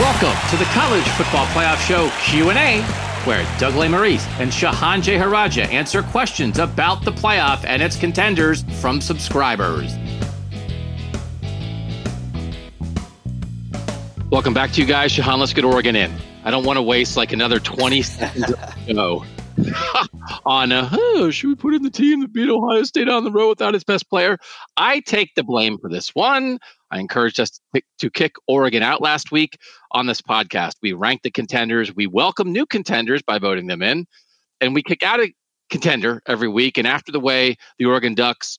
Welcome to the College Football Playoff Show Q&A, where Doug Lesmerises and Shehan Jeyarajah answer questions about the playoff and its contenders from subscribers. Welcome back to you guys. Shehan, let's get Oregon in. I don't want to waste like another 20 seconds of on uh, oh, should we put in the team that beat Ohio State on the road without its best player? I take the blame for this one. I encouraged us to, pick, to kick Oregon out last week on this podcast. We rank the contenders. We welcome new contenders by voting them in, and we kick out a contender every week. And after the way the Oregon Ducks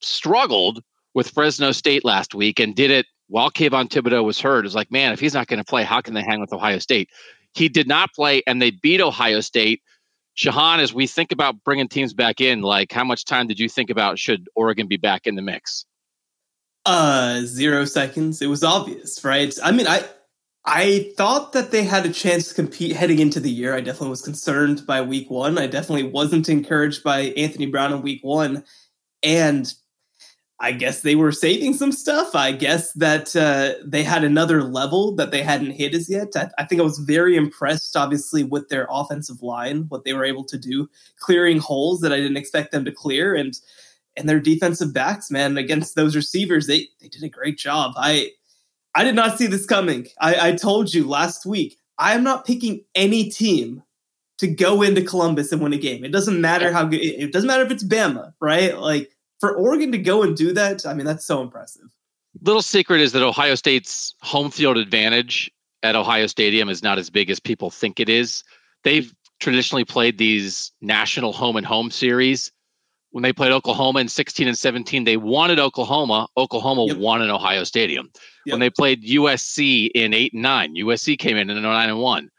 struggled with Fresno State last week and did it while Kayvon Thibodeaux was hurt, it was like, man, if he's not going to play, how can they hang with Ohio State? He did not play, and they beat Ohio State. Shehan, as we think about bringing teams back in, like how much time did you think about should Oregon be back in the mix? Uh, zero seconds. It was obvious, right? I mean, I I thought that they had a chance to compete heading into the year. I definitely was concerned by week one. I definitely wasn't encouraged by Anthony Brown in week one, and I guess they were saving some stuff. I guess that uh, they had another level that they hadn't hit as yet. I, I, think I was very impressed, obviously, with their offensive line, what they were able to do, clearing holes that I didn't expect them to clear, and and their defensive backs, man, against those receivers, they they did a great job. I I did not see this coming. I, I told you last week, I am not picking any team to go into Columbus and win a game. It doesn't matter how good. It doesn't matter if it's Bama, right? Like for Oregon to go and do that, I mean, that's so impressive. Little secret is that Ohio State's home field advantage at Ohio Stadium is not as big as people think it is. They've traditionally played these national home and home series when they played Oklahoma in 16 and 17, they wanted Oklahoma. Oklahoma yep. won in Ohio Stadium. Yep. When they played USC in 8 and 9, USC came in in 9 and 1.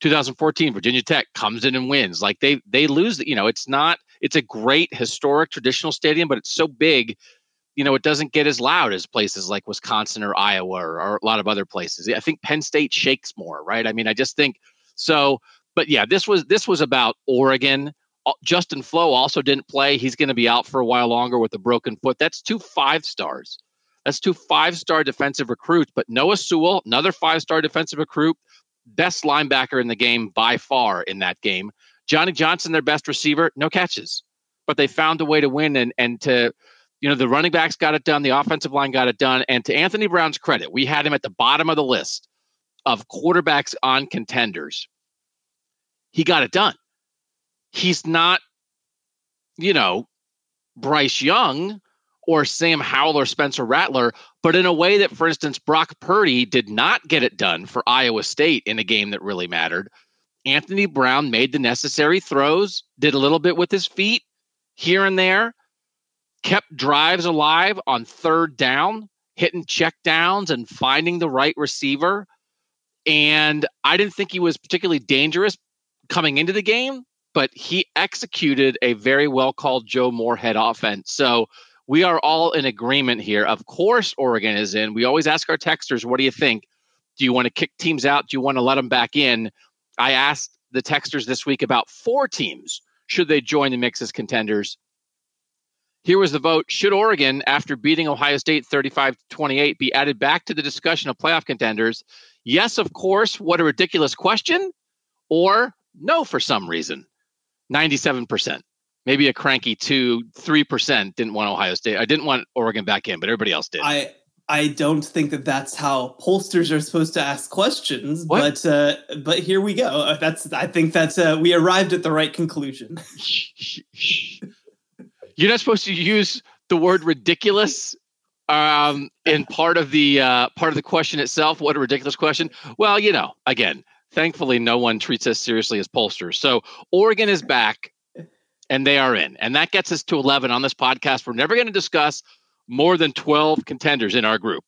2014, Virginia Tech comes in and wins. Like they they lose, you know, it's not it's a great historic traditional stadium, but it's so big, you know, it doesn't get as loud as places like Wisconsin or Iowa or, or a lot of other places. I think Penn State shakes more, right? I mean, I just think so but yeah, this was this was about Oregon uh, Justin Flowe also didn't play. He's going to be out for a while longer with a broken foot. That's two five stars. That's two five star defensive recruits. But Noah Sewell, another five star defensive recruit, best linebacker in the game by far in that game. Johnny Johnson, their best receiver, no catches, but they found a way to win and and to. You know, the running backs got it done, the offensive line got it done. And to Anthony Brown's credit, we had him at the bottom of the list of quarterbacks on contenders. He got it done he's not, you know, Bryce Young or Sam Howell or Spencer Rattler, but in a way that, for instance, Brock Purdy did not get it done for Iowa State in a game that really mattered. Anthony Brown made the necessary throws, did a little bit with his feet here and there, kept drives alive on third down, hitting check downs and finding the right receiver. And I didn't think he was particularly dangerous coming into the game, but he executed a very well called Joe Moorhead offense. So we are all in agreement here. Of course, Oregon is in. We always ask our texters, what do you think? Do you want to kick teams out? Do you want to let them back in? I asked the texters this week about four teams. Should they join the mix as contenders? Here was the vote. Should Oregon, after beating Ohio State 35 28, be added back to the discussion of playoff contenders? Yes, of course. What a ridiculous question. Or no, for some reason. 97%. Maybe a cranky two, three percent didn't want Ohio State. I didn't want Oregon back in, but everybody else did. I I don't think that that's how pollsters are supposed to ask questions, what? but uh, but here we go. Uh, that's I think that's uh, we arrived at the right conclusion. You're not supposed to use the word ridiculous um, in part of the uh, part of the question itself. What a ridiculous question! Well, you know, again, thankfully, no one treats us seriously as pollsters. So Oregon is back, and they are in, and that gets us to eleven on this podcast. We're never going to discuss more than 12 contenders in our group.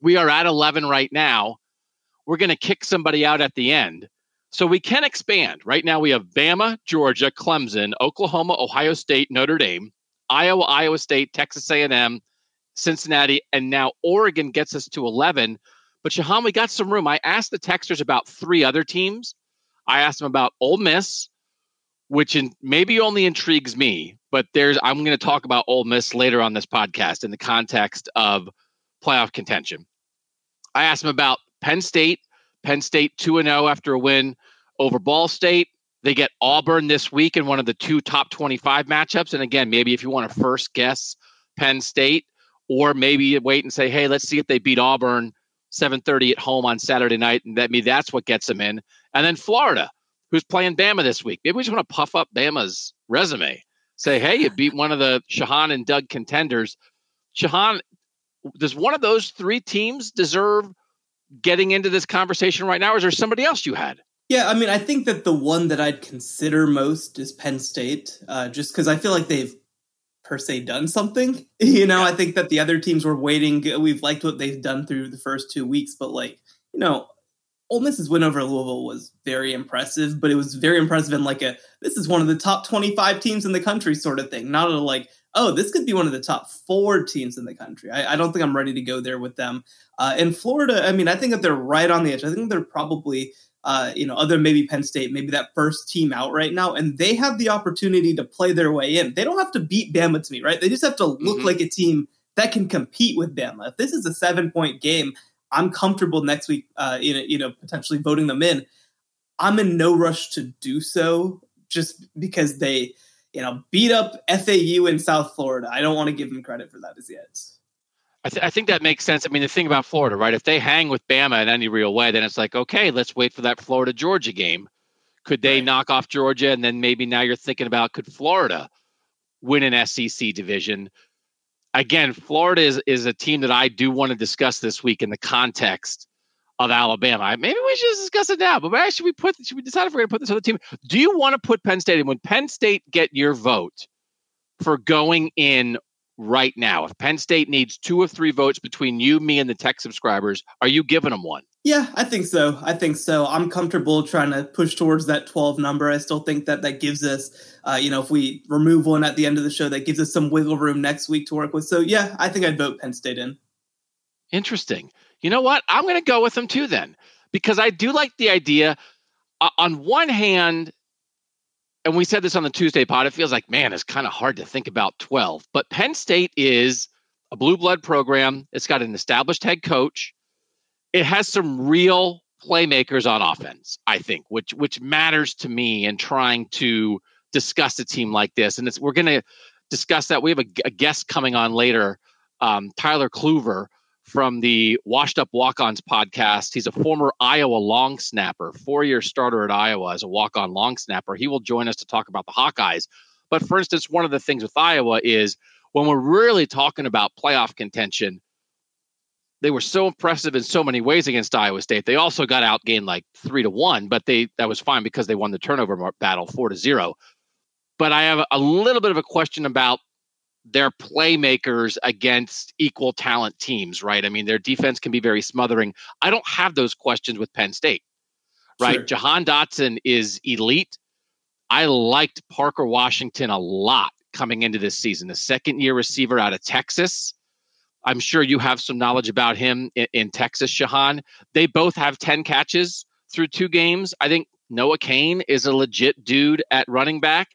We are at 11 right now. We're going to kick somebody out at the end. So we can expand. Right now we have Bama, Georgia, Clemson, Oklahoma, Ohio State, Notre Dame, Iowa, Iowa State, Texas A&M, Cincinnati, and now Oregon gets us to 11. But Shehan, we got some room. I asked the texters about three other teams. I asked them about Ole Miss, which in, maybe only intrigues me, but there's I'm going to talk about Ole Miss later on this podcast in the context of playoff contention. I asked him about Penn State. Penn State 2 0 after a win over Ball State. They get Auburn this week in one of the two top 25 matchups. And again, maybe if you want to first guess Penn State, or maybe wait and say, hey, let's see if they beat Auburn 7:30 at home on Saturday night, and that maybe that's what gets them in. And then Florida, who's playing Bama this week. Maybe we just want to puff up Bama's resume. Say, hey, you beat one of the Shehan and Doug contenders. Shehan, does one of those three teams deserve getting into this conversation right now, or is there somebody else you had? Yeah, I mean, I think that the one that I'd consider most is Penn State, uh, just because I feel like they've per se done something. You know. I think that the other teams were waiting. We've liked what they've done through the first two weeks, but like, you know, Ole Miss's win over Louisville was very impressive, but it was very impressive in like a this is one of the top 25 teams in the country sort of thing. Not a like, oh, this could be one of the top four teams in the country. I, I don't think I'm ready to go there with them. Uh, in Florida, I mean, I think that they're right on the edge. I think they're probably, uh, you know, other maybe Penn State, maybe that first team out right now, and they have the opportunity to play their way in. They don't have to beat Bama to me, right? They just have to look mm-hmm. like a team that can compete with Bama. If this is a seven point game, I'm comfortable next week, uh, you know, you know, potentially voting them in. I'm in no rush to do so, just because they, you know, beat up FAU in South Florida. I don't want to give them credit for that as yet. I, th- I, think that makes sense. I mean, the thing about Florida, right? If they hang with Bama in any real way, then it's like, okay, let's wait for that Florida Georgia game. Could they right. knock off Georgia? And then maybe now you're thinking about could Florida win an SEC division? Again, Florida is, is a team that I do want to discuss this week in the context of Alabama. Maybe we should discuss it now, but should we put should we decide if we're going to put this other team? Do you want to put Penn State in? When Penn State get your vote for going in right now, if Penn State needs two or three votes between you, me, and the tech subscribers, are you giving them one? Yeah, I think so. I think so. I'm comfortable trying to push towards that 12 number. I still think that that gives us, uh, you know, if we remove one at the end of the show, that gives us some wiggle room next week to work with. So, yeah, I think I'd vote Penn State in. Interesting. You know what? I'm going to go with them too then, because I do like the idea. Uh, on one hand, and we said this on the Tuesday pod, it feels like, man, it's kind of hard to think about 12. But Penn State is a blue blood program, it's got an established head coach it has some real playmakers on offense, I think, which which matters to me in trying to discuss a team like this. And we're going to discuss that. We have a, a guest coming on later, um, Tyler Kluver from the Washed Up Walk-Ons podcast. He's a former Iowa long snapper, four-year starter at Iowa as a walk-on long snapper. He will join us to talk about the Hawkeyes. But for instance, one of the things with Iowa is when we're really talking about playoff contention, they were so impressive in so many ways against Iowa State. They also got outgained like three to one, but they that was fine because they won the turnover battle four to zero. But I have a little bit of a question about their playmakers against equal talent teams, right? I mean, their defense can be very smothering. I don't have those questions with Penn State, right? Sure. Jahan Dotson is elite. I liked Parker Washington a lot coming into this season, the second year receiver out of Texas I'm sure you have some knowledge about him in, in Texas, Shehan. They both have 10 catches through two games. I think Noah Cain is a legit dude at running back.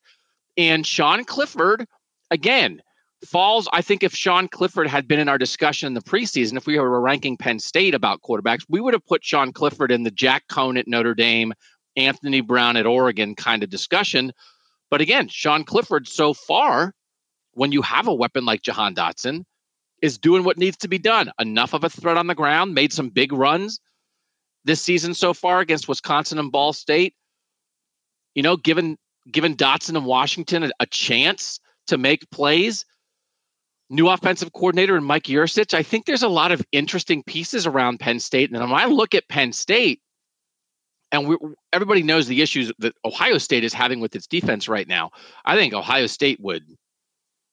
And Sean Clifford, again, falls. I think if Sean Clifford had been in our discussion in the preseason, if we were ranking Penn State about quarterbacks, we would have put Sean Clifford in the Jack Coan at Notre Dame, Anthony Brown at Oregon kind of discussion. But again, Sean Clifford, so far, when you have a weapon like Jahan Dotson, is doing what needs to be done. Enough of a threat on the ground, made some big runs this season so far against Wisconsin and Ball State. You know, given given Dotson and Washington a, a chance to make plays. New offensive coordinator and Mike Yurcich. I think there's a lot of interesting pieces around Penn State. And when I look at Penn State, and we, everybody knows the issues that Ohio State is having with its defense right now. I think Ohio State would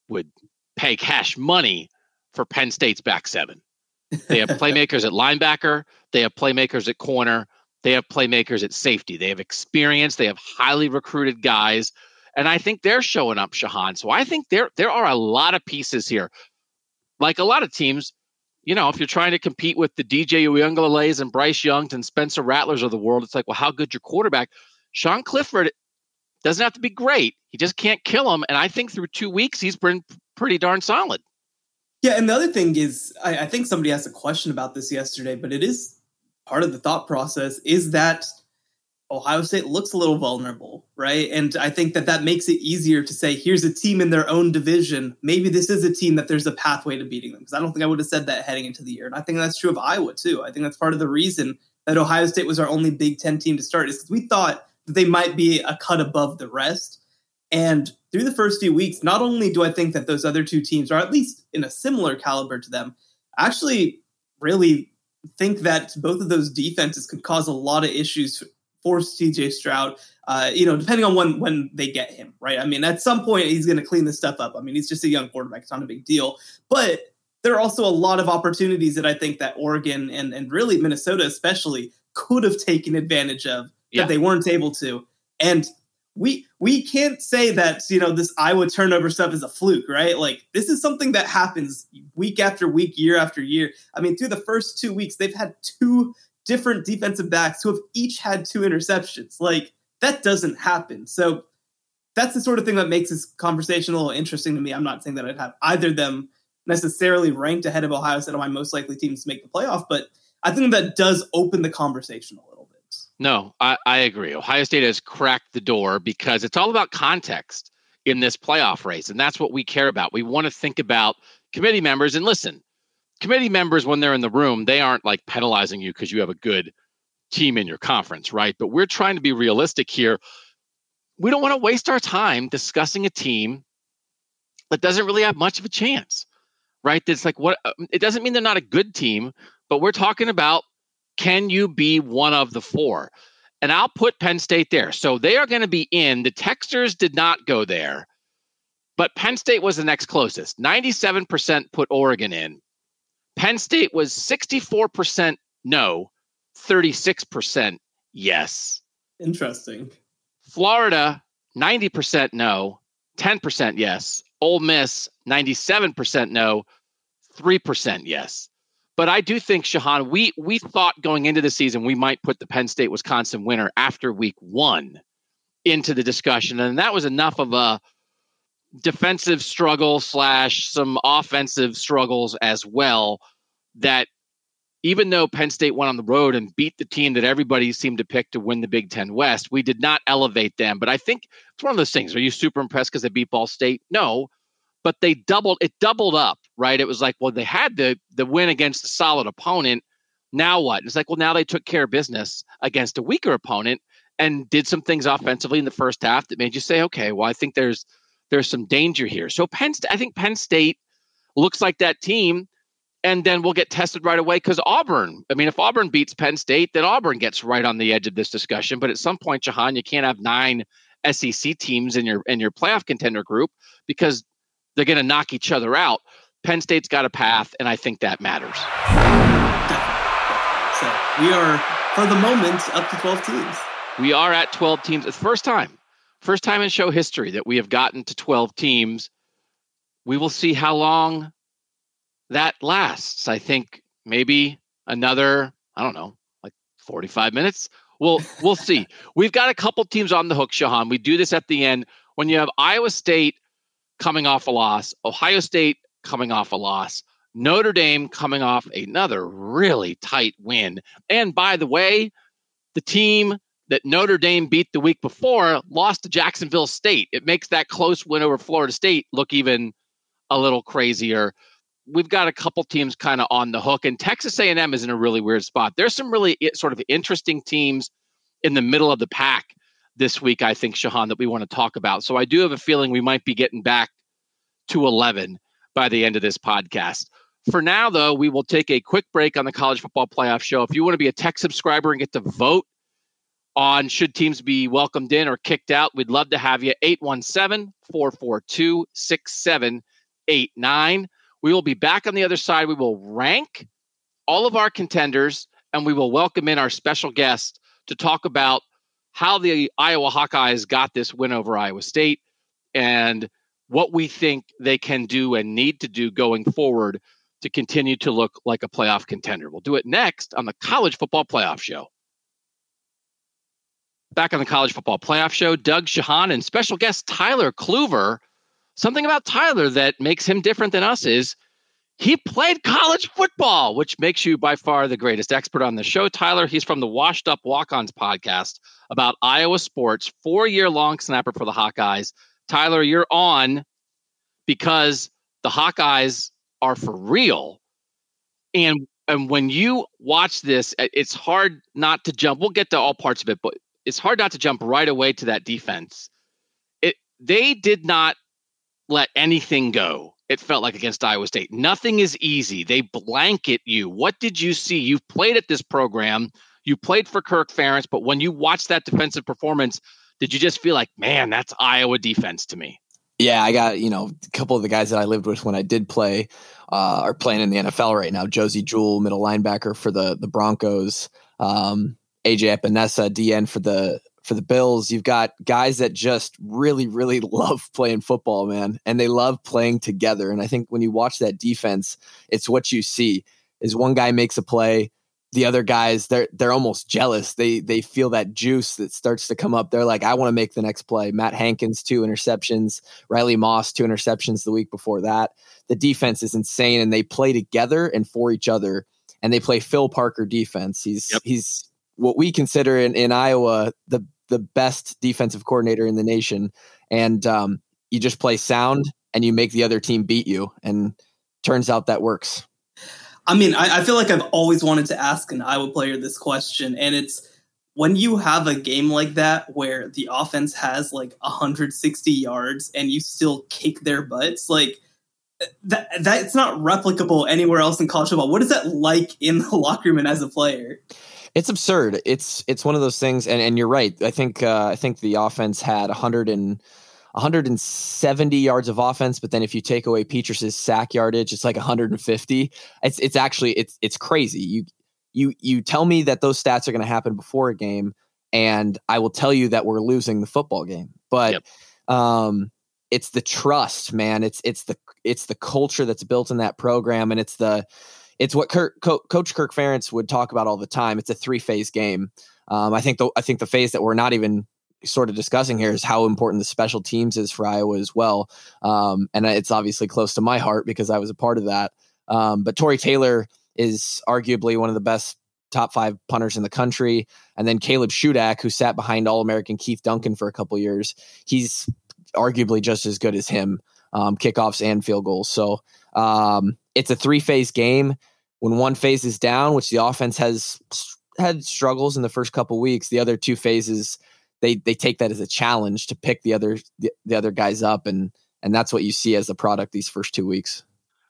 would pay cash money for Penn State's back seven. They have playmakers at linebacker, they have playmakers at corner, they have playmakers at safety. They have experience, they have highly recruited guys, and I think they're showing up, Shehan. So I think there there are a lot of pieces here. Like a lot of teams, you know, if you're trying to compete with the DJ Uiagalelei's and Bryce Youngs and Spencer Rattlers of the world, it's like, well, how good your quarterback? Sean Clifford doesn't have to be great. He just can't kill him. And I think through two weeks, he's been pretty darn solid. Yeah, and the other thing is, I, I think somebody asked a question about this yesterday, but it is part of the thought process is that Ohio State looks a little vulnerable, right? And I think that that makes it easier to say, here's a team in their own division. Maybe this is a team that there's a pathway to beating them. Because I don't think I would have said that heading into the year. And I think that's true of Iowa, too. I think that's part of the reason that Ohio State was our only Big Ten team to start, is because we thought that they might be a cut above the rest. And through the first few weeks, not only do I think that those other two teams are at least in a similar caliber to them, I actually really think that both of those defenses could cause a lot of issues for CJ Stroud. Uh, you know, depending on when when they get him, right? I mean, at some point he's going to clean this stuff up. I mean, he's just a young quarterback; it's not a big deal. But there are also a lot of opportunities that I think that Oregon and and really Minnesota, especially, could have taken advantage of yeah. that they weren't able to. And we we can't say that you know this Iowa turnover stuff is a fluke, right? Like this is something that happens week after week, year after year. I mean, through the first two weeks, they've had two different defensive backs who have each had two interceptions. Like that doesn't happen. So that's the sort of thing that makes this conversation a little interesting to me. I'm not saying that I'd have either of them necessarily ranked ahead of Ohio State on my most likely teams to make the playoff, but I think that does open the conversation a little. No, I, I agree. Ohio State has cracked the door because it's all about context in this playoff race. And that's what we care about. We want to think about committee members and listen, committee members, when they're in the room, they aren't like penalizing you because you have a good team in your conference, right? But we're trying to be realistic here. We don't want to waste our time discussing a team that doesn't really have much of a chance, right? That's like what um, it doesn't mean they're not a good team, but we're talking about can you be one of the four? And I'll put Penn State there. So they are going to be in. The Texters did not go there, but Penn State was the next closest. 97% put Oregon in. Penn State was 64% no, 36% yes. Interesting. Florida, 90% no, 10% yes. Ole Miss, 97% no, 3% yes. But I do think, Shehan, we we thought going into the season we might put the Penn State Wisconsin winner after week one into the discussion. And that was enough of a defensive struggle slash some offensive struggles as well that even though Penn State went on the road and beat the team that everybody seemed to pick to win the Big Ten West, we did not elevate them. But I think it's one of those things. Are you super impressed because they beat Ball State? No, but they doubled it doubled up, right? It was like, well, they had the the win against a solid opponent. Now what? It's like, well, now they took care of business against a weaker opponent and did some things offensively in the first half that made you say, okay, well, I think there's there's some danger here. So Penn, State, I think Penn State looks like that team, and then we'll get tested right away because Auburn. I mean, if Auburn beats Penn State, then Auburn gets right on the edge of this discussion. But at some point, Shehan, you can't have nine SEC teams in your in your playoff contender group because they're going to knock each other out. Penn State's got a path, and I think that matters. So we are, for the moment, up to 12 teams. We are at 12 teams. It's the first time, first time in show history that we have gotten to 12 teams. We will see how long that lasts. I think maybe another, I don't know, like 45 minutes. We'll we'll see. We've got a couple teams on the hook, Shehan. We do this at the end when you have Iowa State coming off a loss, Ohio State coming off a loss, Notre Dame coming off another really tight win. And by the way, the team that Notre Dame beat the week before lost to Jacksonville State. It makes that close win over Florida State look even a little crazier. we've got a couple teams kind of on the hook, and Texas A&M is in a really weird spot. There's some really sort of interesting teams in the middle of the pack this week. I think Shehan that we want to talk about. So I do have a feeling we might be getting back to 11 by the end of this podcast. For now, though, we will take a quick break on the college football playoff show. If you want to be a tech subscriber and get to vote on should teams be welcomed in or kicked out, we'd love to have you. 817 442 6789. We will be back on the other side. We will rank all of our contenders and we will welcome in our special guest to talk about how the Iowa Hawkeyes got this win over Iowa State and what we think they can do and need to do going forward to continue to look like a playoff contender. We'll do it next on the College Football Playoff Show. Back on the College Football Playoff Show, Doug Shehan and special guest Tyler Kluver. Something about Tyler that makes him different than us is he played college football, which makes you by far the greatest expert on the show. Tyler, he's from the Washed Up Walk Ons podcast about Iowa sports, four year long snapper for the Hawkeyes. Tyler, you're on because the Hawkeyes are for real. And and when you watch this, it's hard not to jump. We'll get to all parts of it, but it's hard not to jump right away to that defense. It they did not let anything go. It felt like against Iowa State. Nothing is easy. They blanket you. What did you see? You've played at this program. You played for Kirk Ferentz, but when you watch that defensive performance, did you just feel like, man, that's Iowa defense to me? Yeah, I got you know a couple of the guys that I lived with when I did play uh, are playing in the NFL right now. Josey Jewell, middle linebacker for the the Broncos. Um, AJ Epenesa, DN for the for the Bills. You've got guys that just really, really love playing football, man, and they love playing together. And I think when you watch that defense, it's what you see: is one guy makes a play, the other guys they're they're almost jealous. They they feel that juice that starts to come up. They're like, I want to make the next play. Matt Hankins two interceptions, Riley Moss two interceptions the week before that. The defense is insane, and they play together and for each other. And they play Phil Parker defense. He's yep. he's what we consider in, in Iowa the the best defensive coordinator in the nation. And um, you just play sound and you make the other team beat you. And turns out that works. I mean, I, I, feel like I've always wanted to ask an Iowa player this question, and it's when you have a game like that where the offense has like 160 yards and you still kick their butts, like that that's not replicable anywhere else in college football. What is that like in the locker room and as a player? It's absurd. It's it's one of those things, and, and you're right. I think uh, I think the offense had 100 and 170 yards of offense, but then if you take away Petras's sack yardage, it's like 150. It's it's actually it's it's crazy. You you you tell me that those stats are going to happen before a game, and I will tell you that we're losing the football game. But yep. um, it's the trust, man. It's it's the it's the culture that's built in that program, and it's the it's what Kirk, Co- Coach Kirk Ferentz would talk about all the time. It's a three phase game. Um, I think the I think the phase that we're not even sort of discussing here is how important the special teams is for Iowa as well. Um, and it's obviously close to my heart because I was a part of that. Um, but Tory Taylor is arguably one of the best top five punters in the country. And then Caleb Shudak, who sat behind All American Keith Duncan for a couple years, he's arguably just as good as him, um, kickoffs and field goals. So um, it's a three phase game. When one phase is down, which the offense has had struggles in the first couple weeks, the other two phases they they take that as a challenge to pick the other the, the other guys up and and that's what you see as the product these first two weeks.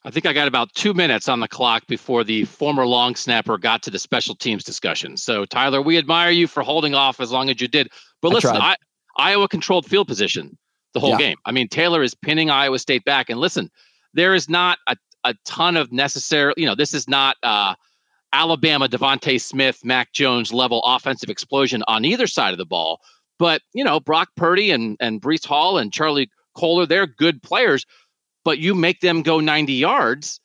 I think I got about two minutes on the clock before the former long snapper got to the special teams discussion. So, Tyler, we admire you for holding off as long as you did. But listen, I, Iowa controlled field position the whole yeah. game. I mean, Taylor is pinning Iowa State back. And listen, there is not a, a ton of necessary, you know, this is not uh, Alabama, DeVonta Smith, Mac Jones level offensive explosion on either side of the ball. But, you know, Brock Purdy and, and Breece Hall and Charlie Kolar, they're good players, but you make them go 90 yards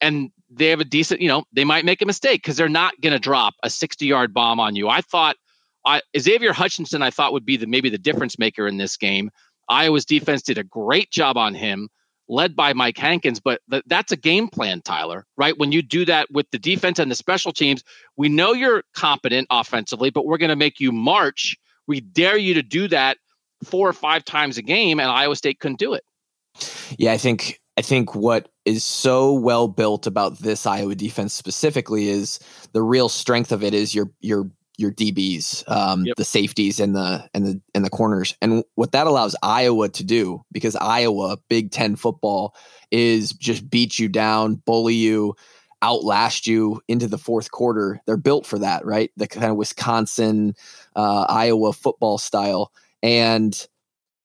and they have a decent, you know, they might make a mistake because they're not going to drop a 60 yard bomb on you. I thought I, Xavier Hutchinson, I thought would be the maybe the difference maker in this game. Iowa's defense did a great job on him, led by Mike Hankins. But th- that's a game plan, Tyler, right? When you do that with the defense and the special teams, we know you're competent offensively, but we're going to make you march we dare you to do that four or five times a game, and Iowa State couldn't do it. Yeah, I think I think what is so well built about this Iowa defense specifically is the real strength of it is your your your DBs, um, yep. the safeties and the and the and the corners, and what that allows Iowa to do because Iowa Big Ten football is just beat you down, bully you, outlast you into the fourth quarter. They're built for that, right? The kind of Wisconsin, uh, Iowa football style, and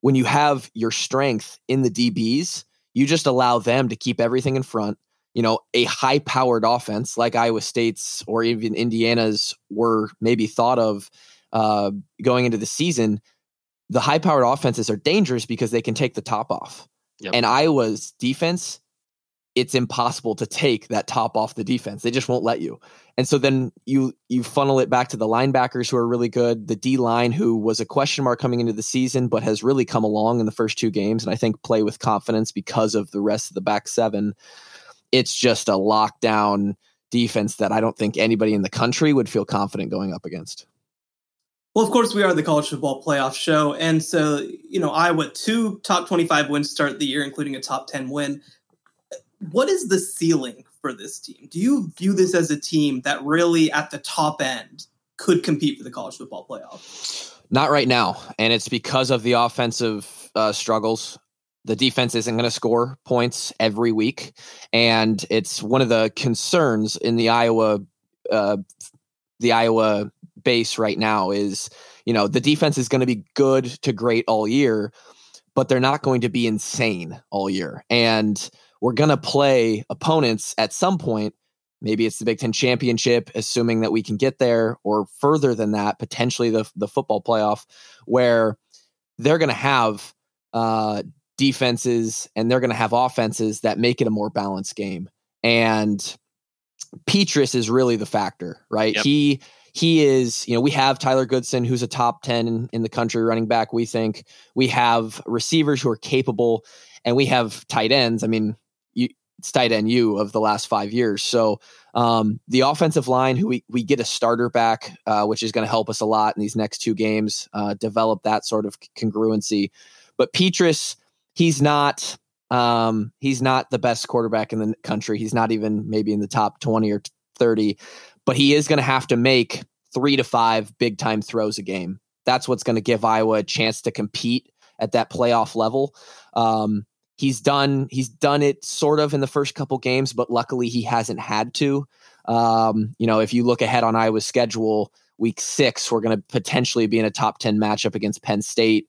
when you have your strength in the DBs, you just allow them to keep everything in front you know, a high powered offense like Iowa State's or even Indiana's were maybe thought of uh, going into the season, the high powered offenses are dangerous because they can take the top off. Yep. And Iowa's defense, it's impossible to take that top off the defense. They just won't let you. And so then you you funnel it back to the linebackers who are really good, the D line who was a question mark coming into the season but has really come along in the first two games and I think play with confidence because of the rest of the back seven it's just a lockdown defense that I don't think anybody in the country would feel confident going up against. Well, of course, we are the college football playoff show. And so, you know, Iowa, two top 25 wins start the year, including a top 10 win. What is the ceiling for this team? Do you view this as a team that really, at the top end, could compete for the college football playoff? Not right now. And it's because of the offensive uh, struggles the defense isn't going to score points every week, and it's one of the concerns in the Iowa, uh, the Iowa base right now is you know the defense is going to be good to great all year, but they're not going to be insane all year, and we're going to play opponents at some point. Maybe it's the Big Ten championship, assuming that we can get there, or further than that, potentially the the football playoff, where they're going to have uh, defenses and they're going to have offenses that make it a more balanced game. And Petras is really the factor, right? Yep. He he is, you know, we have Tyler Goodson, who's a top 10 in, in, the country running back, we think. We have receivers who are capable, and we have tight ends. I mean, it's tight end you of the last five years. So um, the offensive line, who we, we get a starter back, uh, which is going to help us a lot in these next two games, uh, develop that sort of congruency. But Petras, he's not um, he's not the best quarterback in the country. He's not even maybe in the top 20 or 30, but he is going to have to make three to five big time throws a game. That's what's going to give Iowa a chance to compete at that playoff level. Um, he's done he's done it sort of in the first couple games, but luckily he hasn't had to. Um, you know, if you look ahead on Iowa's schedule, week six, we're going to potentially be in a top 10 matchup against Penn State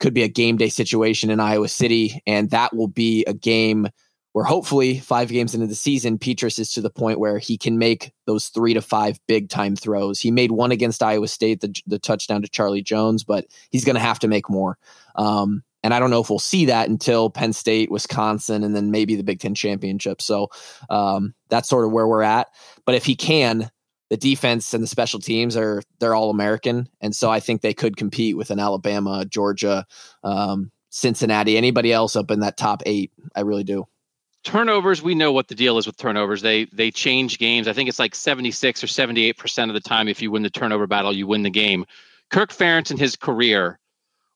could be a game day situation in Iowa City, and that will be a game where hopefully five games into the season, Petras is to the point where he can make those three to five big time throws. He made one against Iowa State, the, the touchdown to Charlie Jones, but he's going to have to make more. Um, and I don't know if we'll see that until Penn State, Wisconsin, and then maybe the Big Ten championship. So um, that's sort of where we're at. But if he can, the defense and the special teams are they're all American, and so I think they could compete with an Alabama, Georgia, um, Cincinnati, anybody else up in that top eight. I really do. Turnovers, we know what the deal is with turnovers. They they change games. I think it's like seventy six or seventy eight percent of the time. If you win the turnover battle, you win the game. Kirk Ferentz in his career,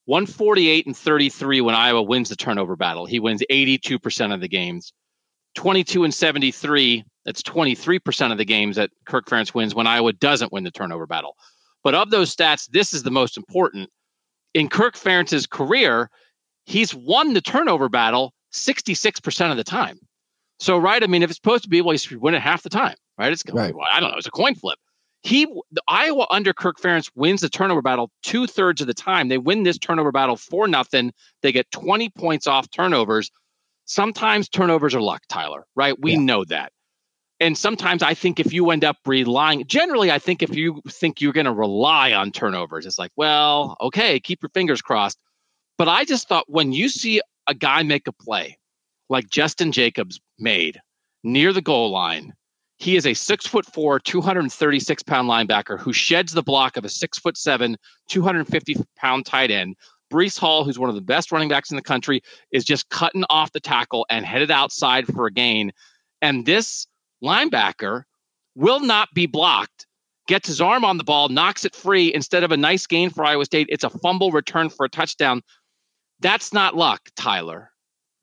one forty eight and thirty three when Iowa wins the turnover battle. He wins eighty two percent of the games. 22 and 73, that's 23% of the games that Kirk Ferentz wins when Iowa doesn't win the turnover battle. But of those stats, this is the most important. In Kirk Ferentz's career, he's won the turnover battle 66% of the time. So, right, I mean, if it's supposed to be, well, he's win it half the time, right? It's going right. I don't know, it's a coin flip. He, the Iowa under Kirk Ferentz wins the turnover battle two thirds of the time. They win this turnover battle for nothing. They get 20 points off turnovers sometimes turnovers are luck, Tyler, right? We yeah. know that. And sometimes I think if you end up relying, generally, I think if you think you're going to rely on turnovers, it's like, well, okay, keep your fingers crossed. But I just thought when you see a guy make a play like Justin Jacobs made near the goal line, he is a six foot four, 236 pound linebacker who sheds the block of a six foot seven, 250 pound tight end Breece Hall, who's one of the best running backs in the country, is just cutting off the tackle and headed outside for a gain. And this linebacker will not be blocked, gets his arm on the ball, knocks it free. Instead of a nice gain for Iowa State, it's a fumble return for a touchdown. That's not luck, Tyler.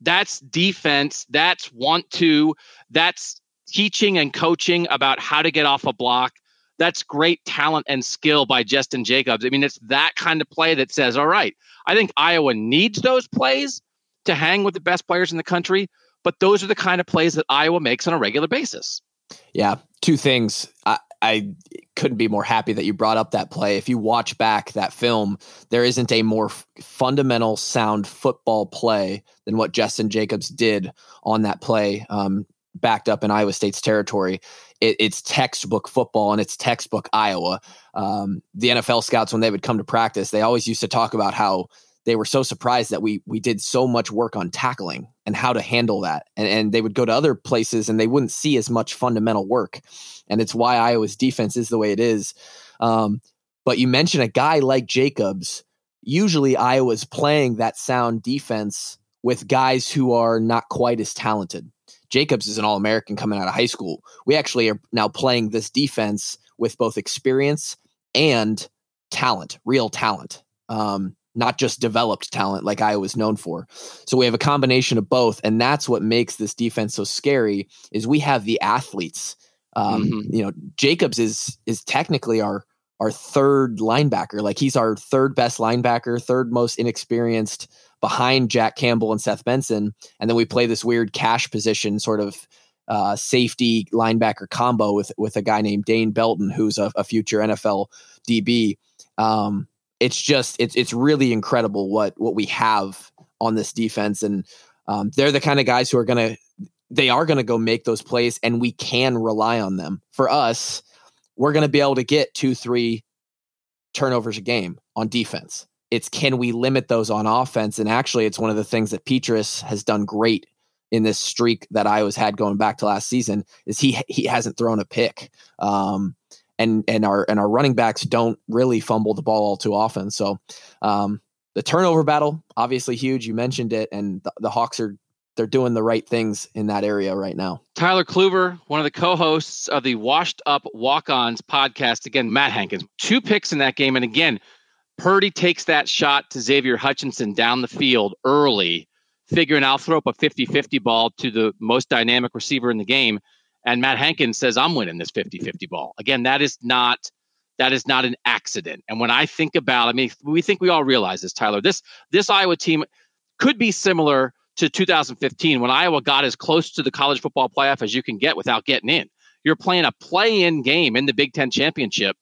That's defense. That's want to. That's teaching and coaching about how to get off a block. That's great talent and skill by Justin Jacobs. I mean, it's that kind of play that says, all right, I think Iowa needs those plays to hang with the best players in the country, but those are the kind of plays that Iowa makes on a regular basis. Yeah, two things. I, I couldn't be more happy that you brought up that play. If you watch back that film, there isn't a more f- fundamental sound football play than what Justin Jacobs did on that play, um, backed up in Iowa State's territory. It, it's textbook football and it's textbook Iowa. Um, the NFL scouts, when they would come to practice, they always used to talk about how they were so surprised that we we did so much work on tackling and how to handle that. And, and they would go to other places and they wouldn't see as much fundamental work. And it's why Iowa's defense is the way it is. Um, but you mention a guy like Jacobs. Usually, Iowa's playing that sound defense with guys who are not quite as talented. Jacobs is an All American coming out of high school. We actually are now playing this defense with both experience and talent, real talent. Um, not just developed talent like I was known for. So we have a combination of both, and that's what makes this defense so scary. Is we have the athletes. Um, mm-hmm. You know, Jacobs is is technically our our third linebacker. Like he's our third best linebacker, third most inexperienced behind Jack Campbell and Seth Benson. And then we play this weird cash position sort of uh, safety linebacker combo with with a guy named Dane Belton, who's a, a future NFL DB. Um, it's just it's it's really incredible what what we have on this defense, and um, they're the kind of guys who are gonna they are gonna go make those plays, and we can rely on them. For us, we're gonna be able to get two three turnovers a game on defense. It's can we limit those on offense? And actually, it's one of the things that Petras has done great in this streak that I was had going back to last season is he he hasn't thrown a pick. Um, and and our and our running backs don't really fumble the ball all too often. So um, the turnover battle obviously huge. You mentioned it, and the, the, Hawks are they're doing the right things in that area right now. Tyler Kluver, one of the co-hosts of the Washed Up Walk-Ons podcast, again Matt Hankins, two picks in that game, and again Purdy takes that shot to Xavier Hutchinson down the field early, figuring I'll throw up a 50-50 ball to the most dynamic receiver in the game and Matt Hankins says I'm winning this 50-50 ball. Again, that is not that is not an accident. And when I think about, I mean, we think we all realize this, Tyler. This this Iowa team could be similar to 2015 when Iowa got as close to the college football playoff as you can get without getting in. You're playing a play-in game in the Big Ten championship,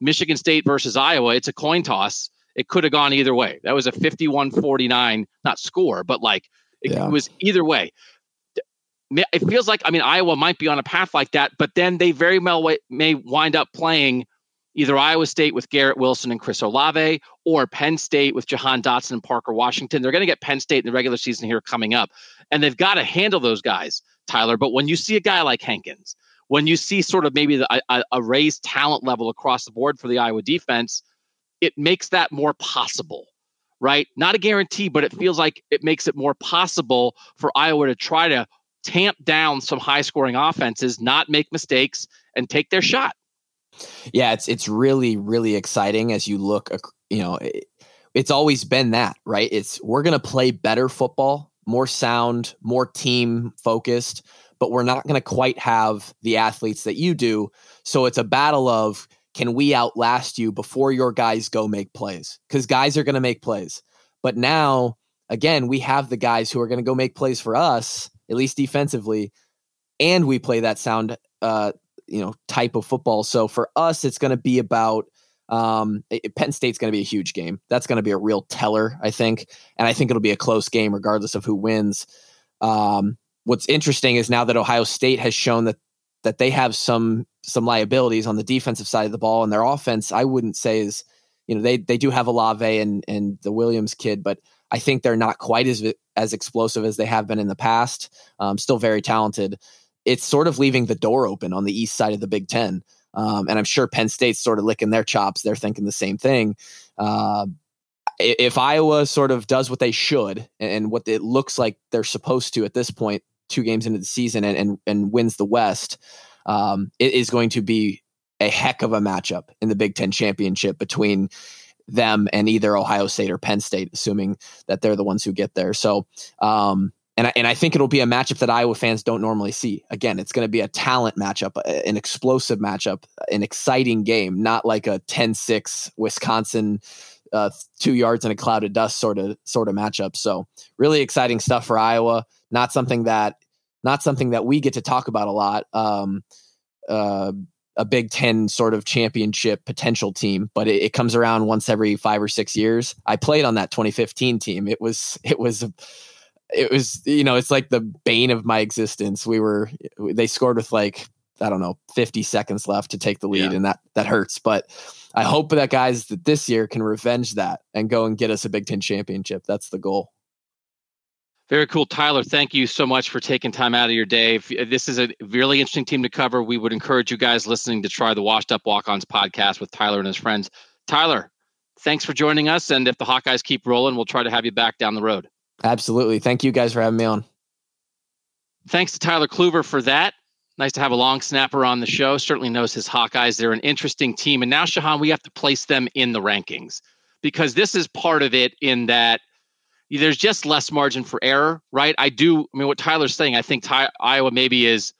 Michigan State versus Iowa. It's a coin toss. It could have gone either way. That was a 51-49, not score, but like it, yeah. it was either way it feels like I mean Iowa might be on a path like that, but then they very well may wind up playing either Iowa State with Garrett Wilson and Chris Olave or Penn State with Jahan Dotson and Parker Washington. They're going to get Penn State in the regular season here coming up, and they've got to handle those guys, Tyler. But when you see a guy like Hankins, when you see sort of maybe the, a, a raised talent level across the board for the Iowa defense, it makes that more possible right? Not a guarantee, but it feels like it makes it more possible for Iowa to try to tamp down some high scoring offenses, not make mistakes, and take their shot. Yeah, it's it's really really exciting as you look. You know, it's always been that right. It's we're to play better football, more sound, more team focused, but we're not to quite have the athletes that you do. So it's a battle of can we outlast you before your guys go make plays? Because guys are to make plays, but now again we have the guys who are to go make plays for us at least defensively, and we play that sound, uh, you know, type of football. So for us, it's going to be about um, it, Penn State's going to be a huge game. That's going to be a real teller, I think, and I think it'll be a close game regardless of who wins. Um, what's interesting is now that Ohio State has shown that that they have some some liabilities on the defensive side of the ball, and their offense, I wouldn't say is, you know, they they do have Olave and and the Williams kid, but I think they're not quite as as explosive as they have been in the past. Um, still very talented. It's sort of leaving the door open on the east side of the Big Ten, um, and I'm sure Penn State's sort of licking their chops. They're thinking the same thing. Uh, if Iowa sort of does what they should and what it looks like they're supposed to at this point, two games into the season, and and, and wins the West, um, it is going to be a heck of a matchup in the Big Ten championship between them and either Ohio State or Penn State, assuming that they're the ones who get there. So um, and I, and I think it'll be a matchup that Iowa fans don't normally see. Again, it's going to be a talent matchup, an explosive matchup, an exciting game, not like a 10-6 Wisconsin uh, two yards in a cloud of dust sort of sort of matchup. So really exciting stuff for Iowa. Not something that not something that we get to talk about a lot. Um, uh, a Big Ten sort of championship potential team, but it, it, comes around once every five or six years. I played on that 2015 team. It was it was it was you know it's like the bane of my existence. We were they scored with like I don't know 50 seconds left to take the lead, yeah. and that that hurts. But I hope that guys that this year can revenge that and go and get us a Big Ten championship. That's the goal. Very cool, Tyler. Thank you so much for taking time out of your day. This is a really interesting team to cover. We would encourage you guys listening to try the Washed Up Walk Ons podcast with Tyler and his friends. Tyler, thanks for joining us. And if the Hawkeyes keep rolling, we'll try to have you back down the road. Absolutely. Thank you guys for having me on. Thanks to Tyler Kluver for that. Nice to have a long snapper on the show. Certainly knows his Hawkeyes. They're an interesting team. And now, Shehan, we have to place them in the rankings because this is part of it in that there's just less margin for error, right? I do. I mean, what Tyler's saying, I think Ty, Iowa maybe is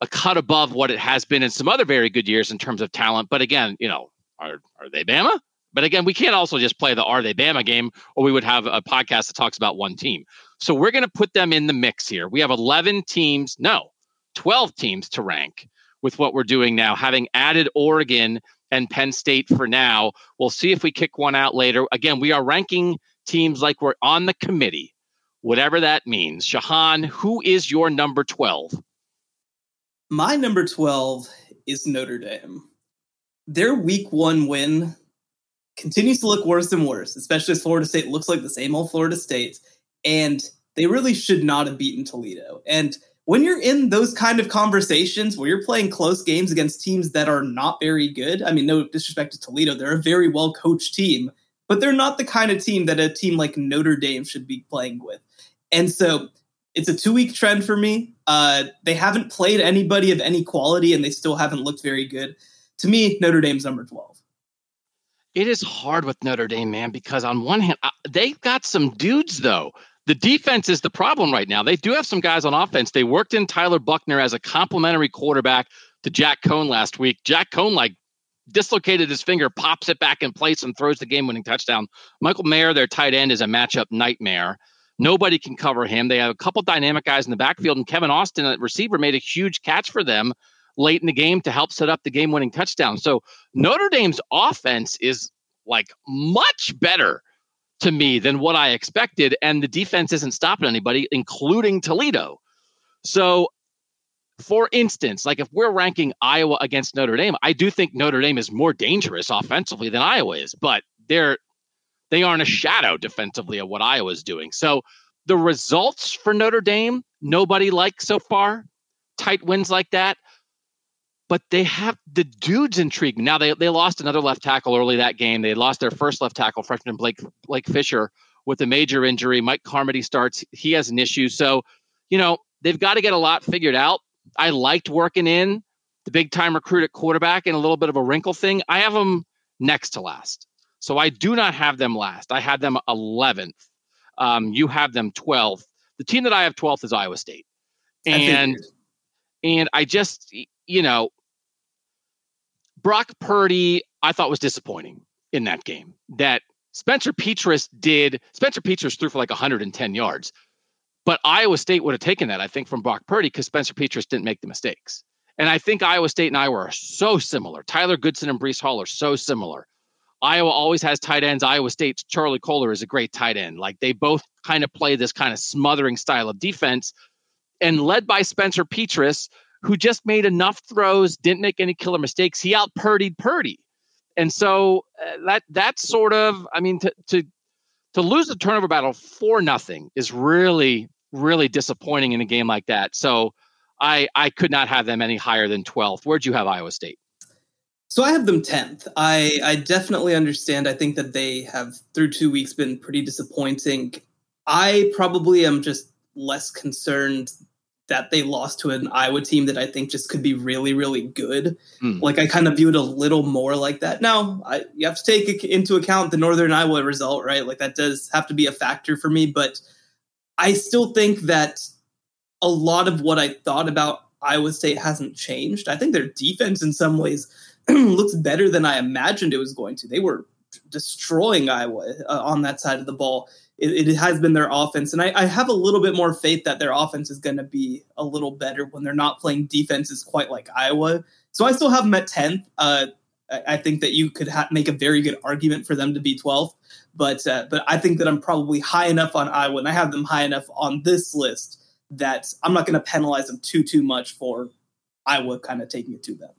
a cut above what it has been in some other very good years in terms of talent. But again, you know, are are they Bama? But again, we can't also just play the are they Bama game, or we would have a podcast that talks about one team. So we're going to put them in the mix here. We have 11 teams, no, 12 teams to rank with what we're doing now, having added Oregon and Penn State for now. We'll see if we kick one out later. Again, we are ranking teams like we're on the committee, whatever that means. Shehan, who is your number 12? My number 12 is Notre Dame. Their week one win continues to look worse and worse, especially as Florida State looks like the same old Florida State. And they really should not have beaten Toledo. And when you're in those kind of conversations where you're playing close games against teams that are not very good, I mean, no disrespect to Toledo, they're a very well coached team, but they're not the kind of team that a team like Notre Dame should be playing with. And so it's a two week trend for me. Uh, they haven't played anybody of any quality and they still haven't looked very good. To me, Notre Dame's number 12. It is hard with Notre Dame, man, because on one hand, they've got some dudes, though. The defense is the problem right now. They do have some guys on offense. They worked in Tyler Buchner as a complimentary quarterback to Jack Coan last week. Jack Coan, like, dislocated his finger, pops it back in place, and throws the game winning touchdown. Michael Mayer, their tight end, is a matchup nightmare. Nobody can cover him. They have a couple dynamic guys in the backfield, and Kevin Austin, a receiver, made a huge catch for them late in the game to help set up the game winning touchdown. So Notre Dame's offense is like much better to me than what I expected. And the defense isn't stopping anybody, including Toledo. So for instance, like if we're ranking Iowa against Notre Dame, I do think Notre Dame is more dangerous offensively than Iowa is, but they're they aren't a shadow defensively of what Iowa is doing. So the results for Notre Dame, nobody likes so far. Tight wins like that. But they have the dudes intriguing. Now they, they lost another left tackle early that game. They lost their first left tackle, freshman Blake Blake Fisher, with a major injury. Mike Carmody starts. He has an issue. So, you know, they've got to get a lot figured out. I liked working in the big time recruit at quarterback and a little bit of a wrinkle thing. I have them next to last. So I do not have them last. I had them 11th. Um, you have them 12th. The team that I have 12th is Iowa State. And and I just you know Brock Purdy I thought was disappointing in that game. That Spencer Petras did Spencer Petras threw for like 110 yards. But Iowa State would have taken that, I think, from Brock Purdy because Spencer Petras didn't make the mistakes. And I think Iowa State and Iowa are so similar. Tyler Goodson and Breece Hall are so similar. Iowa always has tight ends. Iowa State's Charlie Kolar is a great tight end. Like they both kind of play this kind of smothering style of defense. And led by Spencer Petras, who just made enough throws, didn't make any killer mistakes. He out Purdyed Purdy. And so uh, that that's sort of, I mean, to, to to lose the turnover battle for nothing is really, really disappointing in a game like that. So I I could not have them any higher than 12th. Where'd you have Iowa State? So I have them 10th. I, I definitely understand. I think that they have, through two weeks, been pretty disappointing. I probably am just less concerned that they lost to an Iowa team that I think just could be really, really good. Mm. Like I kind of view it a little more like that. Now, I, you have to take into account the Northern Iowa result, right? Like that does have to be a factor for me, but I still think that a lot of what I thought about Iowa State hasn't changed. I think their defense in some ways looks better than I imagined it was going to. They were destroying Iowa uh, on that side of the ball. It, it has been their offense, and I, I, have a little bit more faith that their offense is going to be a little better when they're not playing defenses quite like Iowa. So I still have them at tenth. Uh, I, think that you could ha- make a very good argument for them to be twelfth, but uh, but I think that I'm probably high enough on Iowa, and I have them high enough on this list that I'm not going to penalize them too too much for Iowa kind of taking it to them.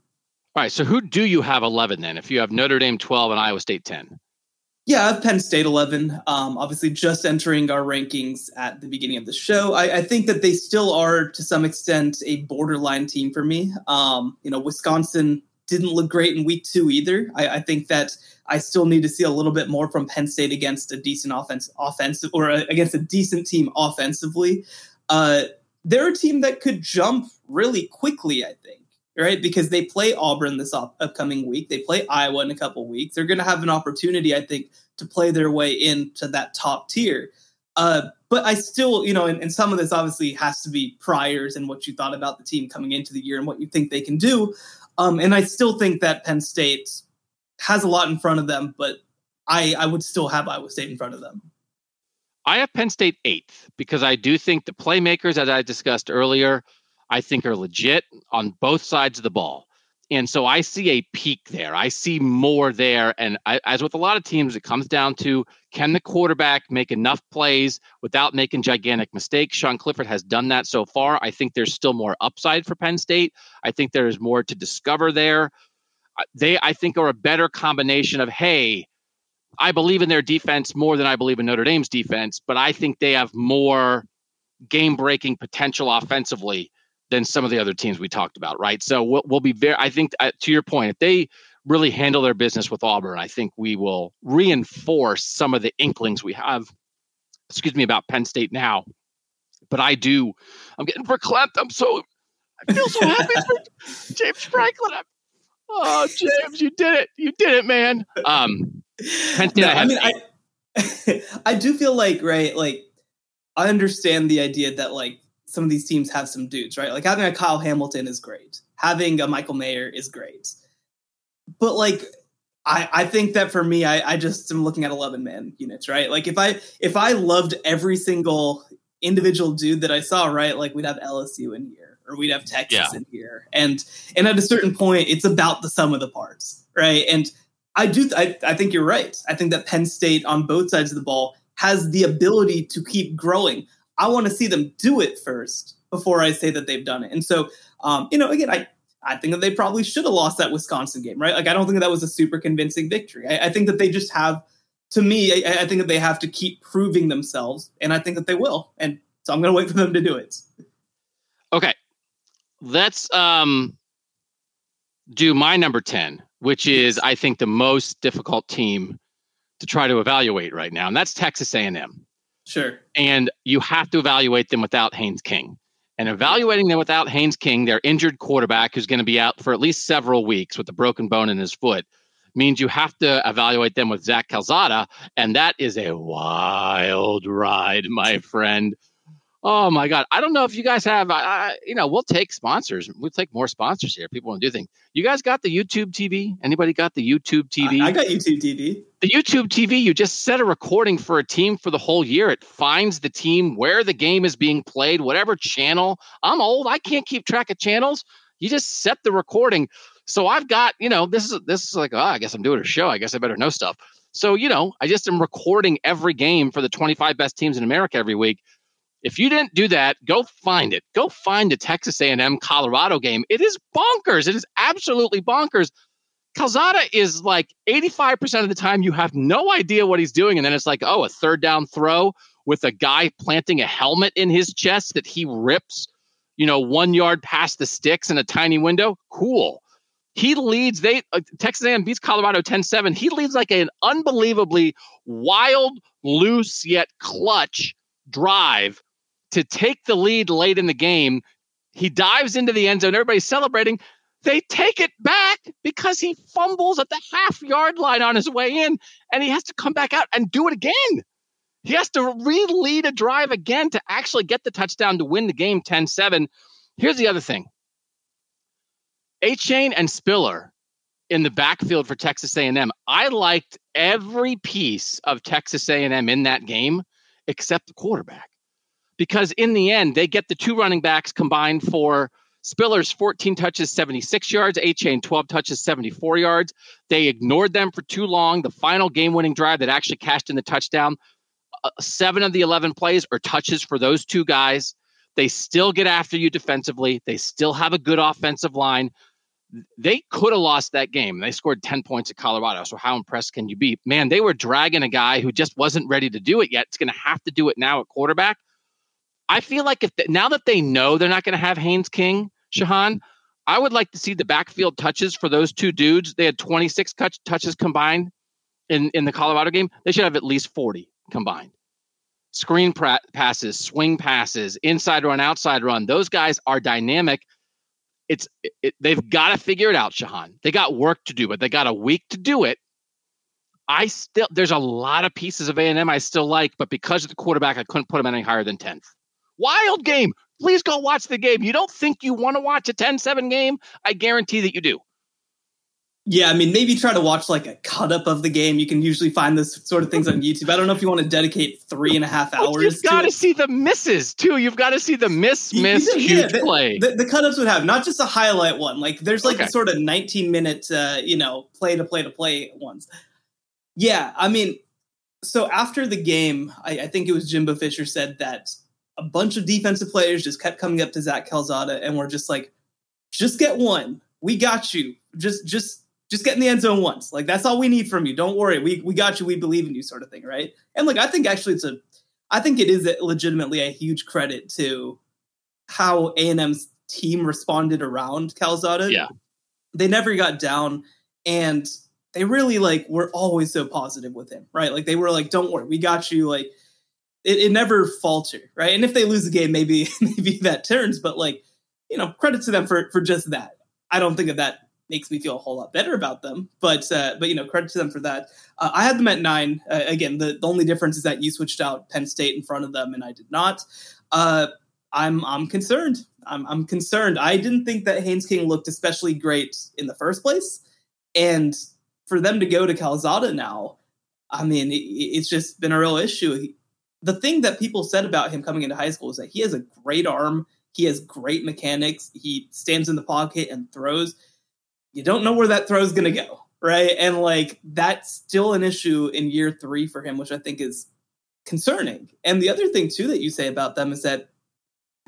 All right. So who do you have 11 then? If you have Notre Dame 12 and Iowa State 10? Yeah, I have Penn State 11. Um, obviously, just entering our rankings at the beginning of the show. I, I, think that they still are, to some extent, a borderline team for me. Um, you know, Wisconsin didn't look great in week two either. I, I, think that I still need to see a little bit more from Penn State against a decent offense, offensive or a, against a decent team offensively. Uh, they're a team that could jump really quickly, I think right? Because they play Auburn this op- upcoming week. They play Iowa in a couple weeks. They're going to have an opportunity, I think, to play their way into that top tier. Uh, but I still, you know, and, and, some of this obviously has to be priors and what you thought about the team coming into the year and what you think they can do. Um, and I still think that Penn State has a lot in front of them, but I, I would still have Iowa State in front of them. I have Penn State eighth because I do think the playmakers, as I discussed earlier, I think are legit on both sides of the ball. And so I see a peak there. I see more there. And I, as with a lot of teams, it comes down to can the quarterback make enough plays without making gigantic mistakes? Sean Clifford has done that so far. I think there's still more upside for Penn State. I think there's more to discover there. They, I think, are a better combination of, hey, I believe in their defense more than I believe in Notre Dame's defense, but I think they have more game breaking potential offensively than some of the other teams we talked about, right? So we'll, we'll be very, I think, uh, to your point, if they really handle their business with Auburn, I think we will reinforce some of the inklings we have, excuse me, about Penn State now. But I do, I'm getting verklempt. I'm so, I feel so happy for James Franklin. I'm, oh, James, you did it. You did it, man. Um, Penn State, no, I, I mean, I, I do feel like, right, like, I understand the idea that, like, some of these teams have some dudes, right? Like having a Kyle Hamilton is great. Having a Michael Mayer is great. But like I, I think that for me, I, I just am looking at 11 man units, right? Like if I if I loved every single individual dude that I saw, right? Like we'd have LSU in here or we'd have Texas yeah. in here. And and at a certain point, it's about the sum of the parts, right? And I do I, I think you're right. I think that Penn State on both sides of the ball has the ability to keep growing. I want to see them do it first before I say that they've done it. And so, um, you know, again, I I think that they probably should have lost that Wisconsin game, right? Like, I don't think that was a super convincing victory. I, I think that they just have, to me, I, I, think that they have to keep proving themselves, and I think that they will. And so I'm going to wait for them to do it. Okay, let's um do my number ten, which is I think the most difficult team to try to evaluate right now, and that's Texas A&M. Sure. And you have to evaluate them without Haynes King. And evaluating them without Haynes King, their injured quarterback who's going to be out for at least several weeks with a broken bone in his foot, means you have to evaluate them with Zach Calzada. And that is a wild ride, my friend. Oh my God. I don't know if you guys have, uh, you know, we'll take sponsors. We'll take more sponsors here. People want to do things. You guys got the YouTube TV? Anybody got the YouTube TV? I, I got YouTube TV. The YouTube TV, you just set a recording for a team for the whole year. It finds the team where the game is being played, whatever channel. I'm old. I can't keep track of channels. You just set the recording. So I've got, you know, this is this is like, oh, I guess I'm doing a show. I guess I better know stuff. So, you know, I just am recording every game for the 25 best teams in America every week. If you didn't do that, go find it. Go find the Texas A&M Colorado game. It is bonkers. It is absolutely bonkers. Calzada is like 85% of the time you have no idea what he's doing. And then it's like, oh, a third down throw with a guy planting a helmet in his chest that he rips, you know, one yard past the sticks in a tiny window. Cool. He leads, they uh, Texas A&M beats Colorado 10-7. He leads like an unbelievably wild, loose yet clutch drive to take the lead late in the game. He dives into the end zone. Everybody's celebrating. They take it back because he fumbles at the half yard line on his way in, and he has to come back out and do it again. He has to re-lead a drive again to actually get the touchdown to win the game 10-7. Here's the other thing. Achane and Spiller in the backfield for Texas A&M. I liked every piece of Texas A&M in that game except the quarterback. Because in the end, they get the two running backs combined for Spiller's 14 touches, 76 yards, Achane 12 touches, 74 yards. They ignored them for too long. The final game winning drive that actually cashed in the touchdown, uh, seven of the 11 plays are touches for those two guys. They still get after you defensively. They still have a good offensive line. They could have lost that game. They scored 10 points at Colorado. So, how impressed can you be? Man, they were dragging a guy who just wasn't ready to do it yet. It's going to have to do it now at quarterback. I feel like if the, now that they know they're not going to have Haynes King, mm-hmm. Shehan, I would like to see the backfield touches for those two dudes. They had 26 touch, touches combined in, in the Colorado game. They should have at least 40 combined. Screen pra- passes, swing passes, inside run, outside run. Those guys are dynamic. It's it, they've got to figure it out, Shehan. They got work to do, but they got a week to do it. I still there's a lot of pieces of A and M I still like, but because of the quarterback, I couldn't put them any higher than 10th. Wild game. Please go watch the game. You don't think you want to watch a 10 7 game? I guarantee that you do. Yeah, I mean, maybe try to watch like a cut up of the game. You can usually find this sort of things on YouTube. I don't know if you want to dedicate three and a half hours. Well, you've got to, see the misses too. You've got to see the miss, miss, yeah, huge the, play. The, the cut ups would have not just a highlight one. Like there's like okay. sort of 19 minute, uh, you know, play to play to play ones. Yeah, I mean, so after the game, I, I think it was Jimbo Fisher said that a bunch of defensive players just kept coming up to Zach Calzada and we're just like, just get one. We got you. Just just just get in the end zone once. Like that's all we need from you. Don't worry. We we got you. We believe in you, sort of thing, right? And like I think actually it's a I think it is legitimately a huge credit to how A and M's team responded around Calzada. Yeah, they never got down, and they really like were always so positive with him, right? Like they were like, "Don't worry, we got you." Like it, it never faltered, right? And if they lose the game, maybe maybe that turns. But like, you know, credit to them for for just that. I don't think that that makes me feel a whole lot better about them. But uh, but you know, credit to them for that. Uh, I had them at nine. Uh, again, the, the only difference is that you switched out Penn State in front of them, and I did not. Uh, I'm I'm concerned. I'm I'm concerned. I didn't think that Haynes King looked especially great in the first place, and for them to go to Calzada now, I mean, it, it's just been a real issue the thing that people said about him coming into high school is that he has a great arm, he has great mechanics, he stands in the pocket and throws. You don't know where that throw is going to go, right? And like that's still an issue in year three for him, which I think is concerning. And the other thing too that you say about them is that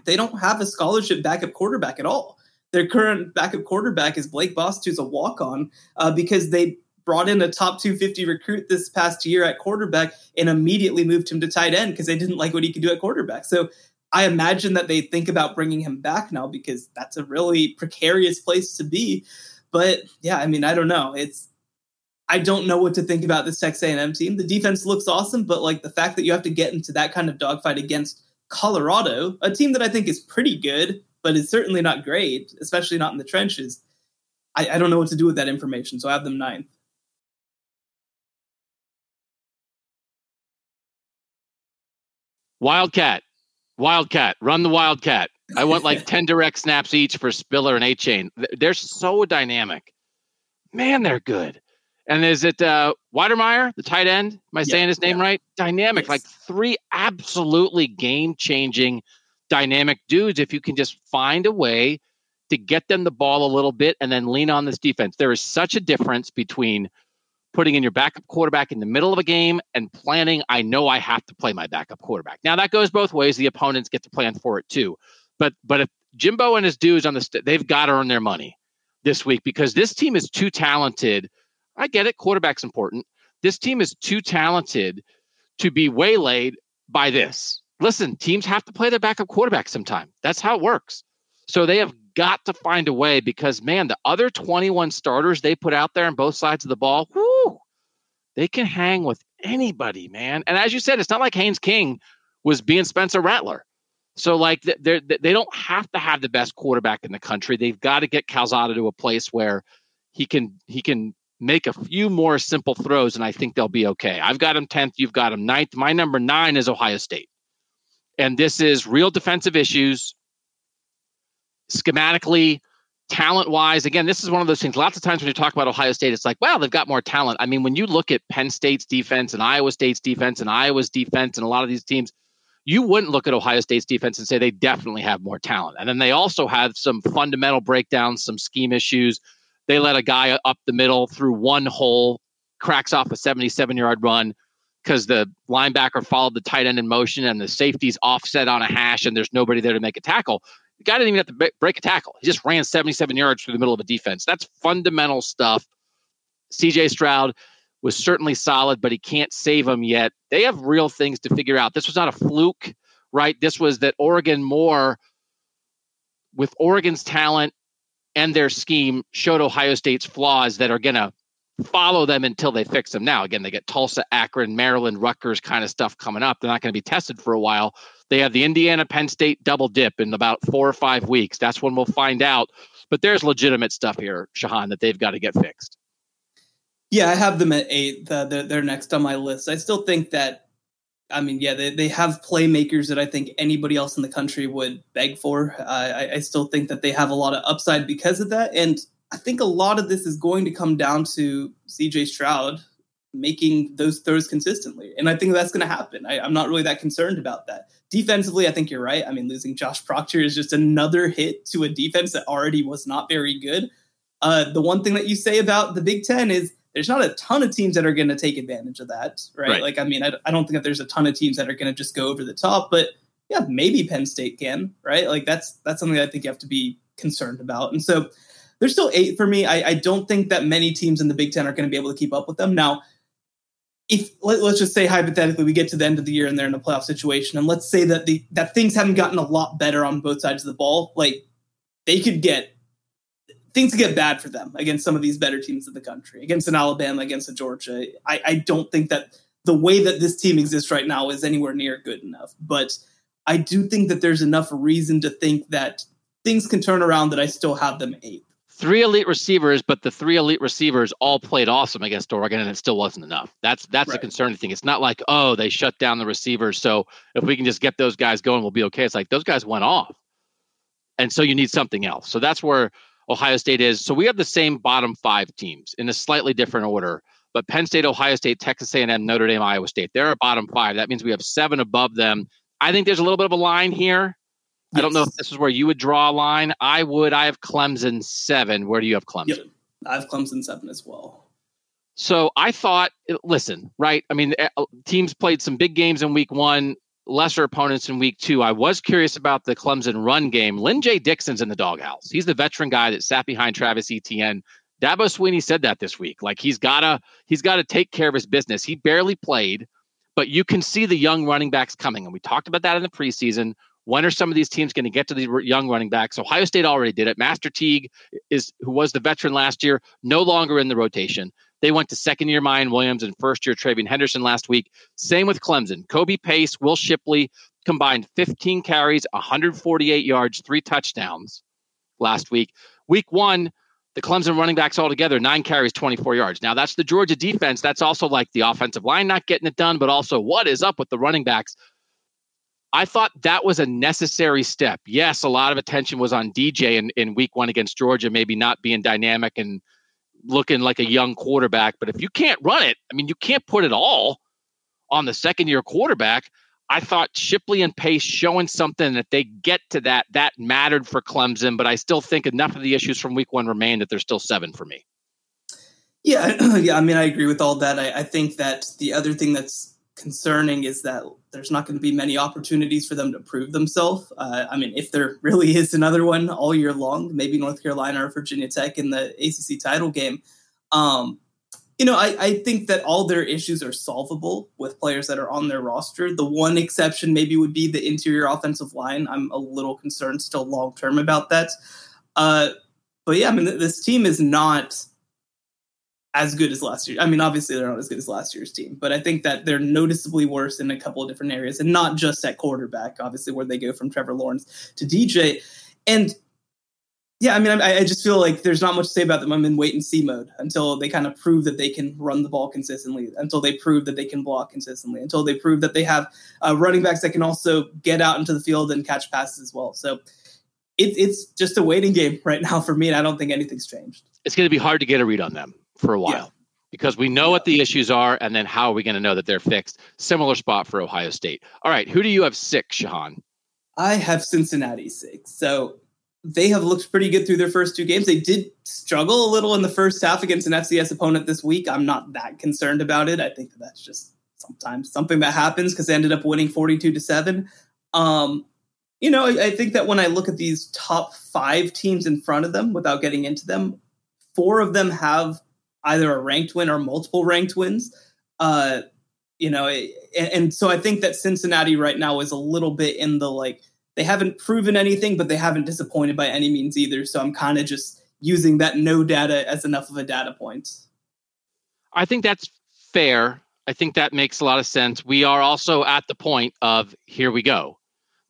they don't have a scholarship backup quarterback at all. Their current backup quarterback is Blake Bost, who's a walk on, uh, because they brought in a top 250 recruit this past year at quarterback and immediately moved him to tight end because they didn't like what he could do at quarterback. So I imagine that they think about bringing him back now because that's a really precarious place to be. But yeah, I mean, I don't know. It's I don't know what to think about this Texas A&M team. The defense looks awesome, but like the fact that you have to get into that kind of dogfight against Colorado, a team that I think is pretty good, but is certainly not great, especially not in the trenches. I, I don't know what to do with that information, so I have them ninth. Wildcat, Wildcat, run the Wildcat. I want like 10 direct snaps each for Spiller and Achane. They're so dynamic. Man, they're good. And is it uh, Wydermyer, the tight end? Am I yeah, saying his name yeah. right? Dynamic, yes. like three absolutely game changing, dynamic dudes. If you can just find a way to get them the ball a little bit and then lean on this defense, there is such a difference between putting in your backup quarterback in the middle of a game and planning, I know I have to play my backup quarterback. Now that goes both ways. The opponents get to plan for it too. But but if Jimbo and his dudes on the st- they've got to earn their money this week because this team is too talented. I get it, quarterback's important. This team is too talented to be waylaid by this. Listen, teams have to play their backup quarterback sometime. That's how it works. So they have got to find a way because man, the other 21 starters they put out there on both sides of the ball, whoo, they can hang with anybody, man. And as you said, it's not like Haynes King was being Spencer Rattler. So like they they don't have to have the best quarterback in the country. They've got to get Calzada to a place where he can he can make a few more simple throws, and I think they'll be okay. I've got him 10th, you've got him 9th. My number nine is Ohio State. And this is real defensive issues. Schematically, talent wise, again, this is one of those things. Lots of times when you talk about Ohio State, it's like, wow, they've got more talent. I mean, when you look at Penn State's defense and Iowa State's defense and Iowa's defense and a lot of these teams, you wouldn't look at Ohio State's defense and say they definitely have more talent. And then they also have some fundamental breakdowns, some scheme issues. They let a guy up the middle through one hole, cracks off a 77 yard run because the linebacker followed the tight end in motion and the safety's offset on a hash and there's nobody there to make a tackle. The guy didn't even have to break a tackle. He just ran 77 yards through the middle of a defense. That's fundamental stuff. CJ Stroud was certainly solid, but he can't save them yet. They have real things to figure out. This was not a fluke, right? This was that Oregon more, with Oregon's talent and their scheme, showed Ohio State's flaws that are going to follow them until they fix them. Now, again, they get Tulsa, Akron, Maryland, Rutgers kind of stuff coming up. They're not going to be tested for a while. They have the Indiana Penn State double dip in about four or five weeks. That's when we'll find out. But there's legitimate stuff here, Shehan, that they've got to get fixed. Yeah, I have them at eight. Uh, they're, they're next on my list. I still think that, I mean, yeah, they, they have playmakers that I think anybody else in the country would beg for. Uh, I, I still think that they have a lot of upside because of that. And I think a lot of this is going to come down to CJ Stroud making those throws consistently. And I think that's going to happen. I, am not really that concerned about that. Defensively, I think you're right. I mean, losing Josh Proctor is just another hit to a defense that already was not very good. Uh, the one thing that you say about the Big Ten is there's not a ton of teams that are going to take advantage of that, right? right. Like, I mean, I, I don't think that there's a ton of teams that are going to just go over the top, but yeah, maybe Penn State can, right? Like, that's that's something that I think you have to be concerned about. And so they're still eight for me. I, I don't think that many teams in the Big Ten are going to be able to keep up with them. Now, if let, us just say hypothetically we get to the end of the year and they're in a playoff situation, and let's say that the that things haven't gotten a lot better on both sides of the ball, like they could get things get bad for them against some of these better teams in the country, against an Alabama, against a Georgia. I, I don't think that the way that this team exists right now is anywhere near good enough, but I do think that there's enough reason to think that things can turn around that I still have them eighth three elite receivers, but the three elite receivers all played awesome against Oregon, and it still wasn't enough. That's that's right. the concerning thing. It's not like oh they shut down the receivers, so if we can just get those guys going, we'll be okay. It's like those guys went off, and so you need something else. So that's where Ohio State is. So we have the same bottom five teams in a slightly different order. But Penn State, Ohio State, Texas A&M, Notre Dame, Iowa State, they're a bottom five. That means we have seven above them. I think there's a little bit of a line here Yes. I don't know if this is where you would draw a line. I would. I have Clemson seven. Where do you have Clemson? Yep. I have Clemson seven as well. So I thought, listen, right? I mean, eh, uh, teams played some big games in week one, lesser opponents in week two. I was curious about the Clemson run game. Lyn-J Dixon's in the doghouse. He's the veteran guy that sat behind Travis Etienne. Dabo Swinney said that this week. Like he's gotta he's gotta take care of his business. He barely played, but you can see the young running backs coming. And we talked about that in the preseason. When are some of these teams going to get to these young running backs? Ohio State already did it. Master Teague is who was the veteran last year, no longer in the rotation. They went to second year Miyan Williams and first year TreVeyon Henderson last week. Same with Clemson. Kobe Pace, Will Shipley combined 15 carries, 148 yards, three touchdowns last week. Week one, the Clemson running backs altogether, nine carries, 24 yards. Now, that's the Georgia defense. That's also like the offensive line not getting it done, but also what is up with the running backs? I thought that was a necessary step. Yes, a lot of attention was on DJ in, in week one against Georgia, maybe not being dynamic and looking like a young quarterback. But if you can't run it, I mean, you can't put it all on the second year quarterback. I thought Shipley and Pace showing something that they get to that, that mattered for Clemson. But I still think enough of the issues from week one remain that there's still seven for me. Yeah, yeah. I mean, I agree with all that. I, I think that the other thing that's concerning is that there's not going to be many opportunities for them to prove themselves. Uh, I mean, if there really is another one all year long, maybe North Carolina or Virginia Tech in the ACC title game. Um, you know, I, I, think that all their issues are solvable with players that are on their roster. The one exception maybe would be the interior offensive line. I'm a little concerned still long term about that. Uh, but yeah, I mean, this team is not as good as last year. I mean, obviously they're not as good as last year's team, but I think that they're noticeably worse in a couple of different areas, and not just at quarterback. Obviously, where they go from Trevor Lawrence to DJ, and Yeah, I mean, I, I, just feel like there's not much to say about them. I'm in wait and see mode until they kind of prove that they can run the ball consistently, until they prove that they can block consistently, until they prove that they have uh, running backs that can also get out into the field and catch passes as well. So it, it's just a waiting game right now for me, and I don't think anything's changed. It's going to be hard to get a read on them for a while. Yeah. Because we know yeah. what the issues are, and then how are we going to know that they're fixed? Similar spot for Ohio State. All right, who do you have six, Shehan? I have Cincinnati six. So they have looked pretty good through their first two games. They did struggle a little in the first half against an FCS opponent this week. I'm not that concerned about it. I think that that's just sometimes something that happens because they ended up winning 42 to 7. Um, you know, I, I, think that when I look at these top five teams in front of them without getting into them, four of them have either a ranked win or multiple ranked wins. Uh, you know, and, and so I think that Cincinnati right now is a little bit in the like, they haven't proven anything, but they haven't disappointed by any means either. So I'm kind of just using that no data as enough of a data point. I think that's fair. I think that makes a lot of sense. We are also at the point of here we go.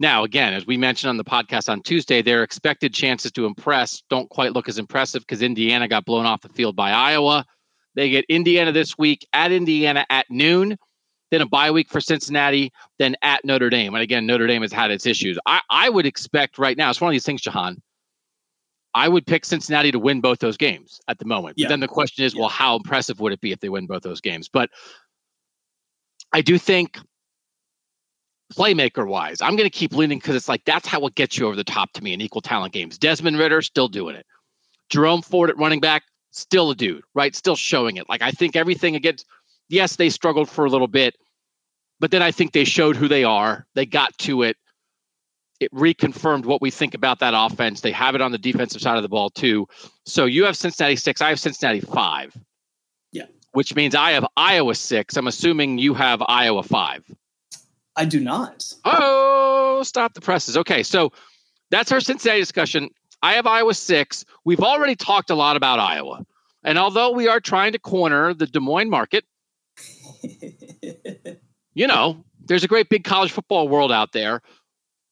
Now, again, as we mentioned on the podcast on Tuesday, their expected chances to impress don't quite look as impressive because Indiana got blown off the field by Iowa. They get Indiana this week at Indiana at noon then a bye week for Cincinnati, then at Notre Dame. And again, Notre Dame has had its issues. I, I would expect right now, it's one of these things, Shehan. I would pick Cincinnati to win both those games at the moment. Yeah. But then the question is, yeah. well, how impressive would it be if they win both those games? But I do think playmaker wise, I'm going to keep leaning because it's like that's how it gets you over the top to me in equal talent games. Desmond Ridder still doing it. Jerome Ford at running back, still a dude, right? Still showing it. Like I think everything against yes, they struggled for a little bit, but then I think they showed who they are. They got to it. It reconfirmed what we think about that offense. They have it on the defensive side of the ball too. So you have Cincinnati six. I have Cincinnati five. Yeah. Which means I have Iowa six. I'm assuming you have Iowa five. I do not. Oh, stop the presses. Okay, so that's our Cincinnati discussion. I have Iowa six. We've already talked a lot about Iowa. And although we are trying to corner the Des Moines market, you know, there's a great big college football world out there.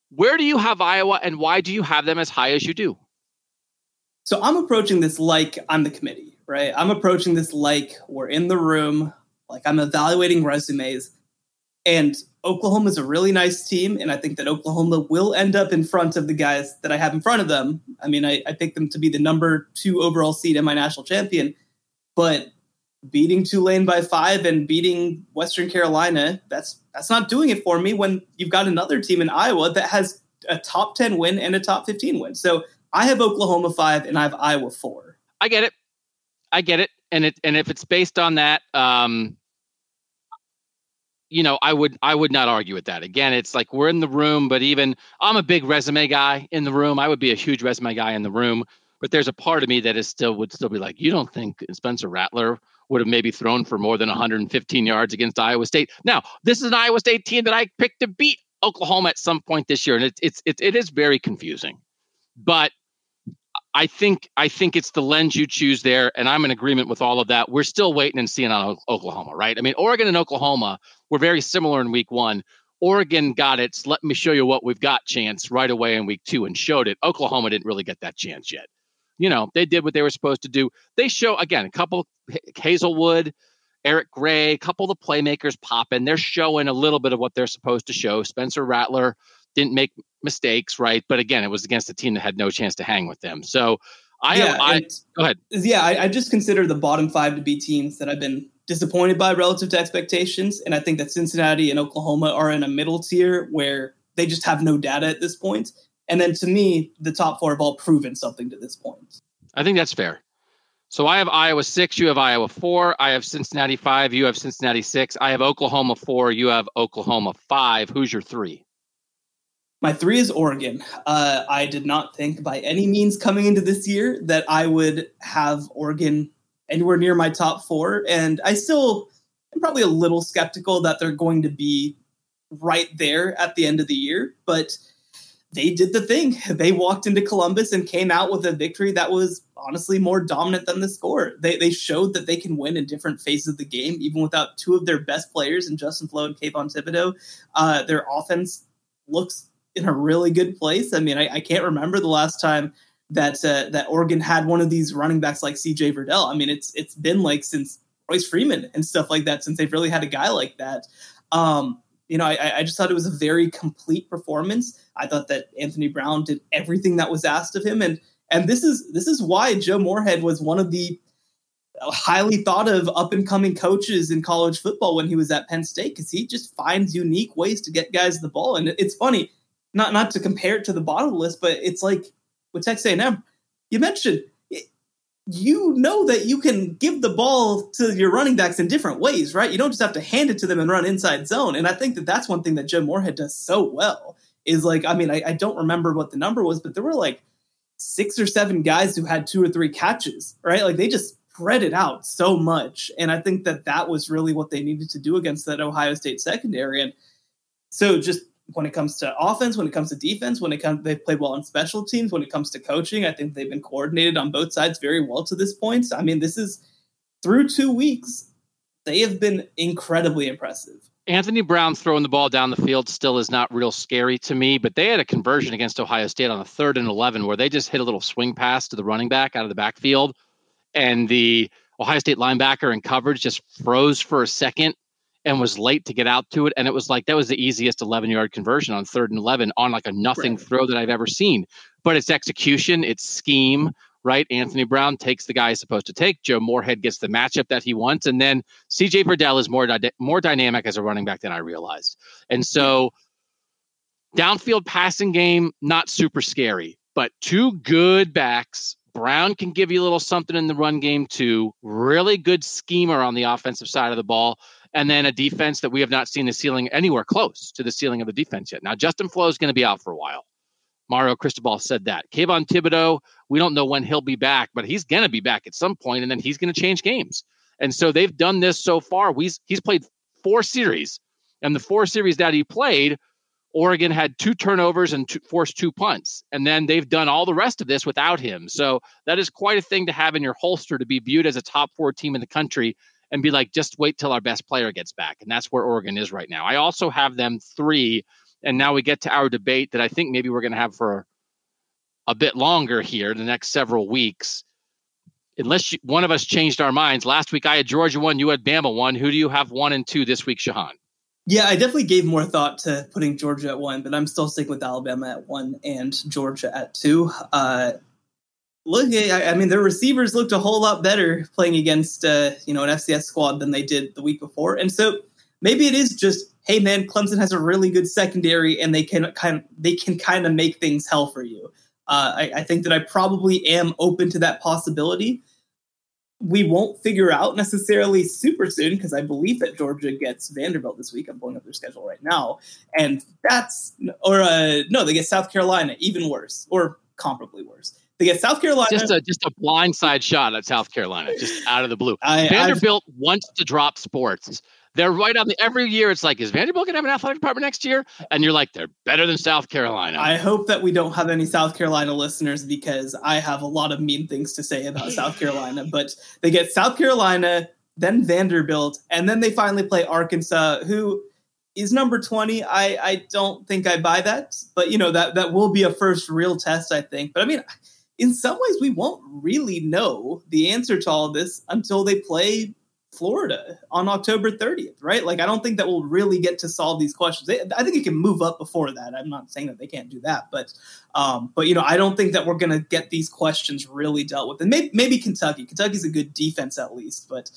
Where do you have Iowa and why do you have them as high as you do? So I'm approaching this like I'm the committee, right? I'm approaching this like we're in the room, like I'm evaluating resumes. And Oklahoma is a really nice team. And I think that Oklahoma will end up in front of the guys that I have in front of them. I mean, I, I picked them to be the number two overall seed and my national champion. But beating Tulane by five and beating Western Carolina, that's that's not doing it for me when you've got another team in Iowa that has a top 10 win and a top 15 win. So I have Oklahoma five and I have Iowa four. I get it. I get it. And it and if it's based on that, um, you know, I would I would not argue with that. Again, it's like we're in the room, but even I'm a big resume guy in the room. I would be a huge resume guy in the room. But there's a part of me that is still would still be like, you don't think Spencer Rattler would have maybe thrown for more than 115 yards against Iowa State. Now, this is an Iowa State team that I picked to beat Oklahoma at some point this year, and it's it's it, it is very confusing. But I think I think it's the lens you choose there, and I'm in agreement with all of that. We're still waiting and seeing on Oklahoma, right? I mean, Oregon and Oklahoma were very similar in week one. Oregon got its let me show you what we've got chance right away in week two and showed it. Oklahoma didn't really get that chance yet you know, they did what they were supposed to do. They show again a couple Haselwood, Eric Gray, a couple of the playmakers popping. They're showing a little bit of what they're supposed to show. Spencer Rattler didn't make mistakes, right? But again, it was against a team that had no chance to hang with them. So I, yeah, I go ahead. Yeah, I, I just consider the bottom five to be teams that I've been disappointed by relative to expectations, and I think that Cincinnati and Oklahoma are in a middle tier where they just have no data at this point. And then to me, the top four have all proven something to this point. I think that's fair. So I have Iowa six, you have Iowa four, I have Cincinnati five, you have Cincinnati six, I have Oklahoma four, you have Oklahoma five. Who's your three? My three is Oregon. Uh, I did not think by any means coming into this year that I would have Oregon anywhere near my top four. And I still am probably a little skeptical that they're going to be right there at the end of the year. But they did the thing. They walked into Columbus and came out with a victory that was honestly more dominant than the score. They, they showed that they can win in different phases of the game, even without two of their best players in Justin Flowe and Kayvon Thibodeaux. Uh, their offense looks in a really good place. I mean, I, I, can't remember the last time that uh, that Oregon had one of these running backs like C.J. Verdell. I mean, it's it's been like since Royce Freeman and stuff like that since they've really had a guy like that. Um, you know, I, I just thought it was a very complete performance. I thought that Anthony Brown did everything that was asked of him, and and this is this is why Joe Moorhead was one of the highly thought of up and coming coaches in college football when he was at Penn State because he just finds unique ways to get guys the ball. And it's funny, not not to compare it to the bottom of the list, but it's like with Texas A&M. You mentioned you know that you can give the ball to your running backs in different ways, right? You don't just have to hand it to them and run inside zone. And I think that that's one thing that Jim Moorhead does so well. Is like, I mean, I, I don't remember what the number was, but there were like six or seven guys who had two or three catches, right? Like they just spread it out so much. And I think that that was really what they needed to do against that Ohio State secondary. And so just when it comes to offense, when it comes to defense, when it comes they've played well on special teams, when it comes to coaching, I think they've been coordinated on both sides very well to this point. I mean, this is through two weeks, they have been incredibly impressive. Anthony Brown throwing the ball down the field still is not real scary to me, but they had a conversion against Ohio State on a third and 11 where they just hit a little swing pass to the running back out of the backfield and the Ohio State linebacker in coverage just froze for a second and was late to get out to it. And it was like that was the easiest 11 yard conversion on third and 11 on like a nothing right. throw that I've ever seen. But it's execution, it's scheme, right? Anthony Brown takes the guy he's supposed to take. Joe Moorhead gets the matchup that he wants. And then CJ Verdell is more, di- more dynamic as a running back than I realized. And so downfield passing game, not super scary, but two good backs Brown can give you a little something in the run game too. Really good schemer on the offensive side of the ball. And then a defense that we have not seen the ceiling anywhere close to the ceiling of the defense yet. Now, Justin Flowe is going to be out for a while. Mario Cristobal said that. Kayvon Thibodeaux, we don't know when he'll be back, but he's going to be back at some point, and then he's going to change games. And so they've done this so far. We, he's played four series, and the four series that he played – Oregon had two turnovers and two, forced two punts. And then they've done all the rest of this without him. So that is quite a thing to have in your holster to be viewed as a top four team in the country and be like, just wait till our best player gets back. And that's where Oregon is right now. I also have them three. And now we get to our debate that I think maybe we're going to have for a bit longer here, the next several weeks. Unless you, one of us changed our minds. Last week I had Georgia one, you had Bama one. Who do you have one and two this week, Shehan? Yeah, I definitely gave more thought to putting Georgia at one, but I'm still sticking with Alabama at one and Georgia at two. Uh, look, I, I mean, their receivers looked a whole lot better playing against uh, you know an FCS squad than they did the week before, and so maybe it is just, hey man, Clemson has a really good secondary, and they can kind of they can kind of make things hell for you. Uh, I, I think that I probably am open to that possibility we won't figure out necessarily super soon because I believe that Georgia gets Vanderbilt this week. I'm pulling up their schedule right now, and that's or uh, no, they get South Carolina, even worse or comparably worse. They get South Carolina. Just a just a blindside shot at South Carolina, just out of the blue. I, Vanderbilt I've, wants to drop sports they're right on the every year. It's like, is Vanderbilt going to have an athletic department next year? And you're like, they're better than South Carolina. I hope that we don't have any South Carolina listeners because I have a lot of mean things to say about South Carolina. But they get South Carolina, then Vanderbilt, and then they finally play Arkansas, who is number 20. I, I don't think I buy that, but you know, that, that will be a first real test, I think. But I mean, in some ways, we won't really know the answer to all this until they play Florida on October 30th, right? Like, I don't think that we'll really get to solve these questions. I think it can move up before that. I'm not saying that they can't do that, but, um, but you know, I don't think that we're going to get these questions really dealt with. And maybe, maybe Kentucky. Kentucky's a good defense at least, but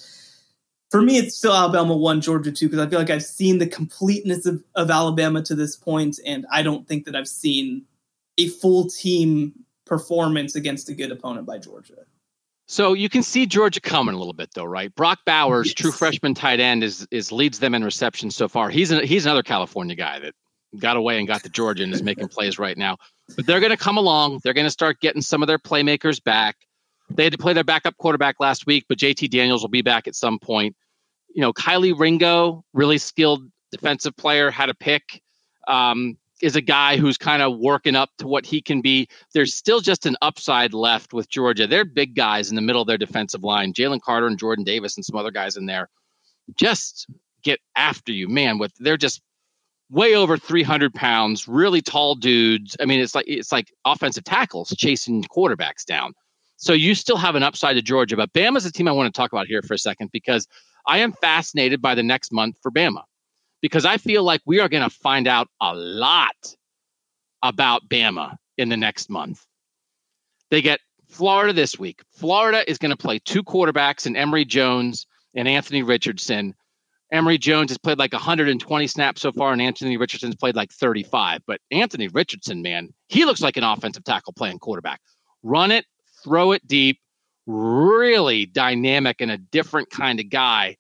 for me, it's still Alabama one, Georgia two, because I feel like I've seen the completeness of, of Alabama to this point, and I don't think that I've seen a full team performance against a good opponent by Georgia. So you can see Georgia coming a little bit, though, right? Brock Bowers, yes. true freshman tight end, is is leads them in reception so far. He's an, he's another California guy that got away and got to Georgia and is making plays right now. But they're going to come along. They're going to start getting some of their playmakers back. They had to play their backup quarterback last week, but JT Daniels will be back at some point. You know, Kelee Ringo, really skilled defensive player, had a pick. Um, is a guy who's kind of working up to what he can be. There's still just an upside left with Georgia. They're big guys in the middle of their defensive line. Jalen Carter and Jordan Davis and some other guys in there just get after you, man. With they're just way over 300 pounds, really tall dudes. I mean, it's like it's like offensive tackles chasing quarterbacks down. So you still have an upside to Georgia, but Bama's a team I want to talk about here for a second because I am fascinated by the next month for Bama because I feel like we are going to find out a lot about Bama in the next month. They get Florida this week. Florida is going to play two quarterbacks in Emory Jones and Anthony Richardson. Emory Jones has played like 120 snaps so far, and Anthony Richardson's played like 35. But Anthony Richardson, man, he looks like an offensive tackle playing quarterback. Run it, throw it deep, really dynamic and a different kind of guy.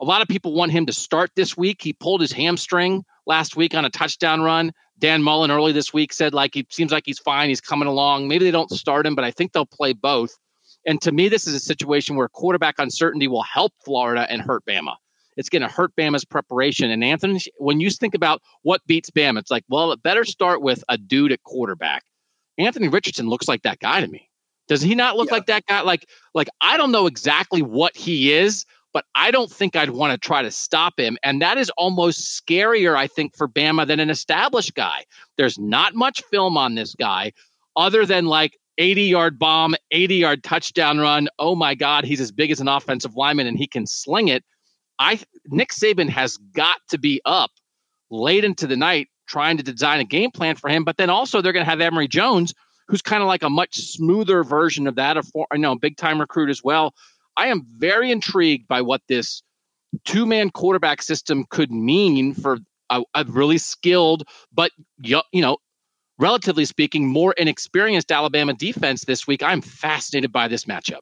A lot of people want him to start this week. He pulled his hamstring last week on a touchdown run. Dan Mullen early this week said like he seems like he's fine. He's coming along. Maybe they don't start him, but I think they'll play both. And to me, this is a situation where quarterback uncertainty will help Florida and hurt Bama. It's going to hurt Bama's preparation. And Anthony, when you think about what beats Bama, it's like, well, it better start with a dude at quarterback. Anthony Richardson looks like that guy to me. Does he not look yeah. like that guy? Like, like I don't know exactly what he is, but I don't think I'd want to try to stop him. And that is almost scarier, I think, for Bama than an established guy. There's not much film on this guy other than like 80 yard bomb, 80 yard touchdown run. Oh my God, he's as big as an offensive lineman and he can sling it. I Nick Saban has got to be up late into the night trying to design a game plan for him. But then also they're going to have Emory Jones, who's kind of like a much smoother version of that, a for, you know, big time recruit as well. I am very intrigued by what this two man quarterback system could mean for a, a, really skilled, but you know, relatively speaking, more inexperienced Alabama defense this week. I'm fascinated by this matchup.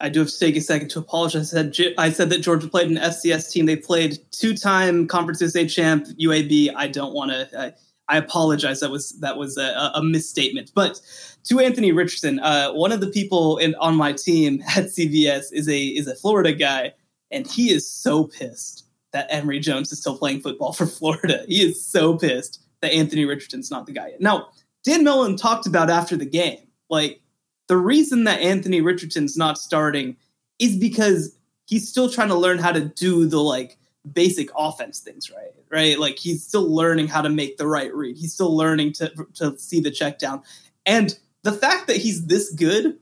I do have to take a second to apologize. I said, I said that Georgia played an FCS team. They played two-time Conference USA champ UAB. I don't want to. I apologize. That was that was a, a misstatement. But to Anthony Richardson, uh, one of the people in, on my team at CBS is a is a Florida guy, and he is so pissed that Emory Jones is still playing football for Florida. He is so pissed that Anthony Richardson's not the guy yet. Now, Dan Mullen talked about after the game, like the reason that Anthony Richardson's not starting is because he's still trying to learn how to do the like basic offense things right? Right? Like he's still learning how to make the right read. He's still learning to to see the check down. And the fact that he's this good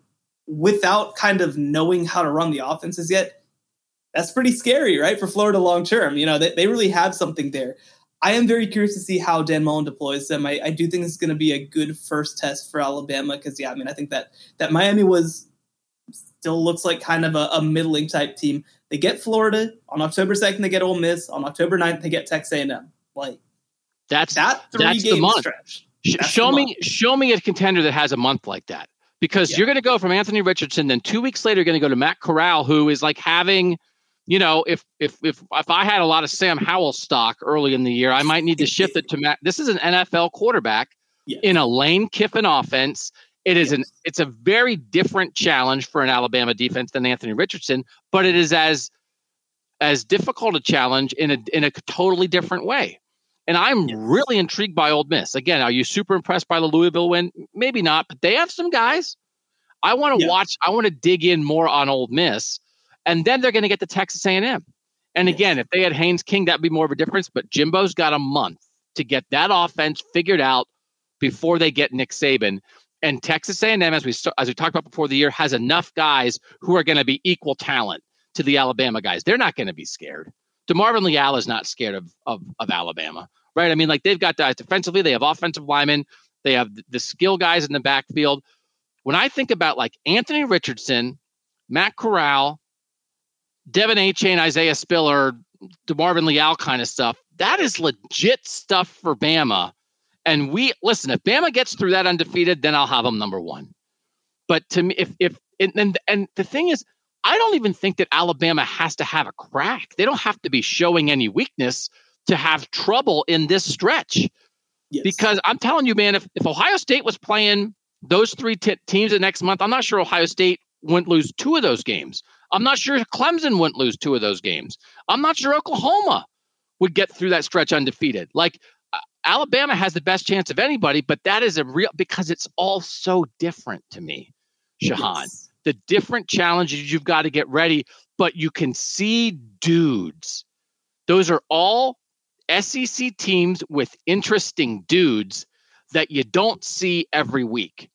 without kind of knowing how to run the offenses yet that's pretty scary right? For florida long term you know they, they really have something there. I am very curious to see how dan mullen deploys them. I, I do think is going to be a good first test for alabama because yeah i mean i think that that miami was still looks like kind of a, a middling type team they get Florida on October second. They get Ole Miss on October 9th, They get Texas A&M. Like that's that three that's game the month. stretch. That's show me, month. show me a contender that has a month like that. Because yeah. you're going to go from Anthony Richardson, then two weeks later, you're going to go to Matt Corral, who is like having, you know, if if if if I had a lot of Sam Howell stock early in the year, I might need to shift it to Matt. This is an NFL quarterback yes. in a Lane Kiffin offense. It is an it's a very different challenge for an Alabama defense than Anthony Richardson, but it is as as difficult a challenge in a in a totally different way. And I'm yes. really intrigued by Ole Miss. Again, are you super impressed by the Louisville win? Maybe not, but they have some guys. I want to yeah. watch. I want to dig in more on Ole Miss, and then they're going to get the Texas A&M. And yes. again, if they had Haynes King, that'd be more of a difference. But Jimbo's got a month to get that offense figured out before they get Nick Saban. And Texas A&M, as we as we talked about before the year, has enough guys who are going to be equal talent to the Alabama guys. They're not going to be scared. DeMarvin Leal is not scared of, of of Alabama, right? I mean, like they've got guys defensively, they have offensive linemen, they have the skill guys in the backfield. When I think about like Anthony Richardson, Matt Corral, De'Von Achane, Isaiah Spiller, DeMarvin Leal kind of stuff, that is legit stuff for Bama and we listen, if Bama gets through that undefeated, then I'll have them number one. But to me, if if and and the thing is, I don't even think that Alabama has to have a crack. They don't have to be showing any weakness to have trouble in this stretch. Yes. Because I'm telling you, man, if, if Ohio State was playing those three t- teams the next month, I'm not sure Ohio State wouldn't lose two of those games. I'm not sure Clemson wouldn't lose two of those games. I'm not sure Oklahoma would get through that stretch undefeated. Like Alabama has the best chance of anybody, but that is a real because it's all so different to me, Shehan. Yes. The different challenges you've got to get ready, but you can see dudes. Those are all SEC teams with interesting dudes that you don't see every week.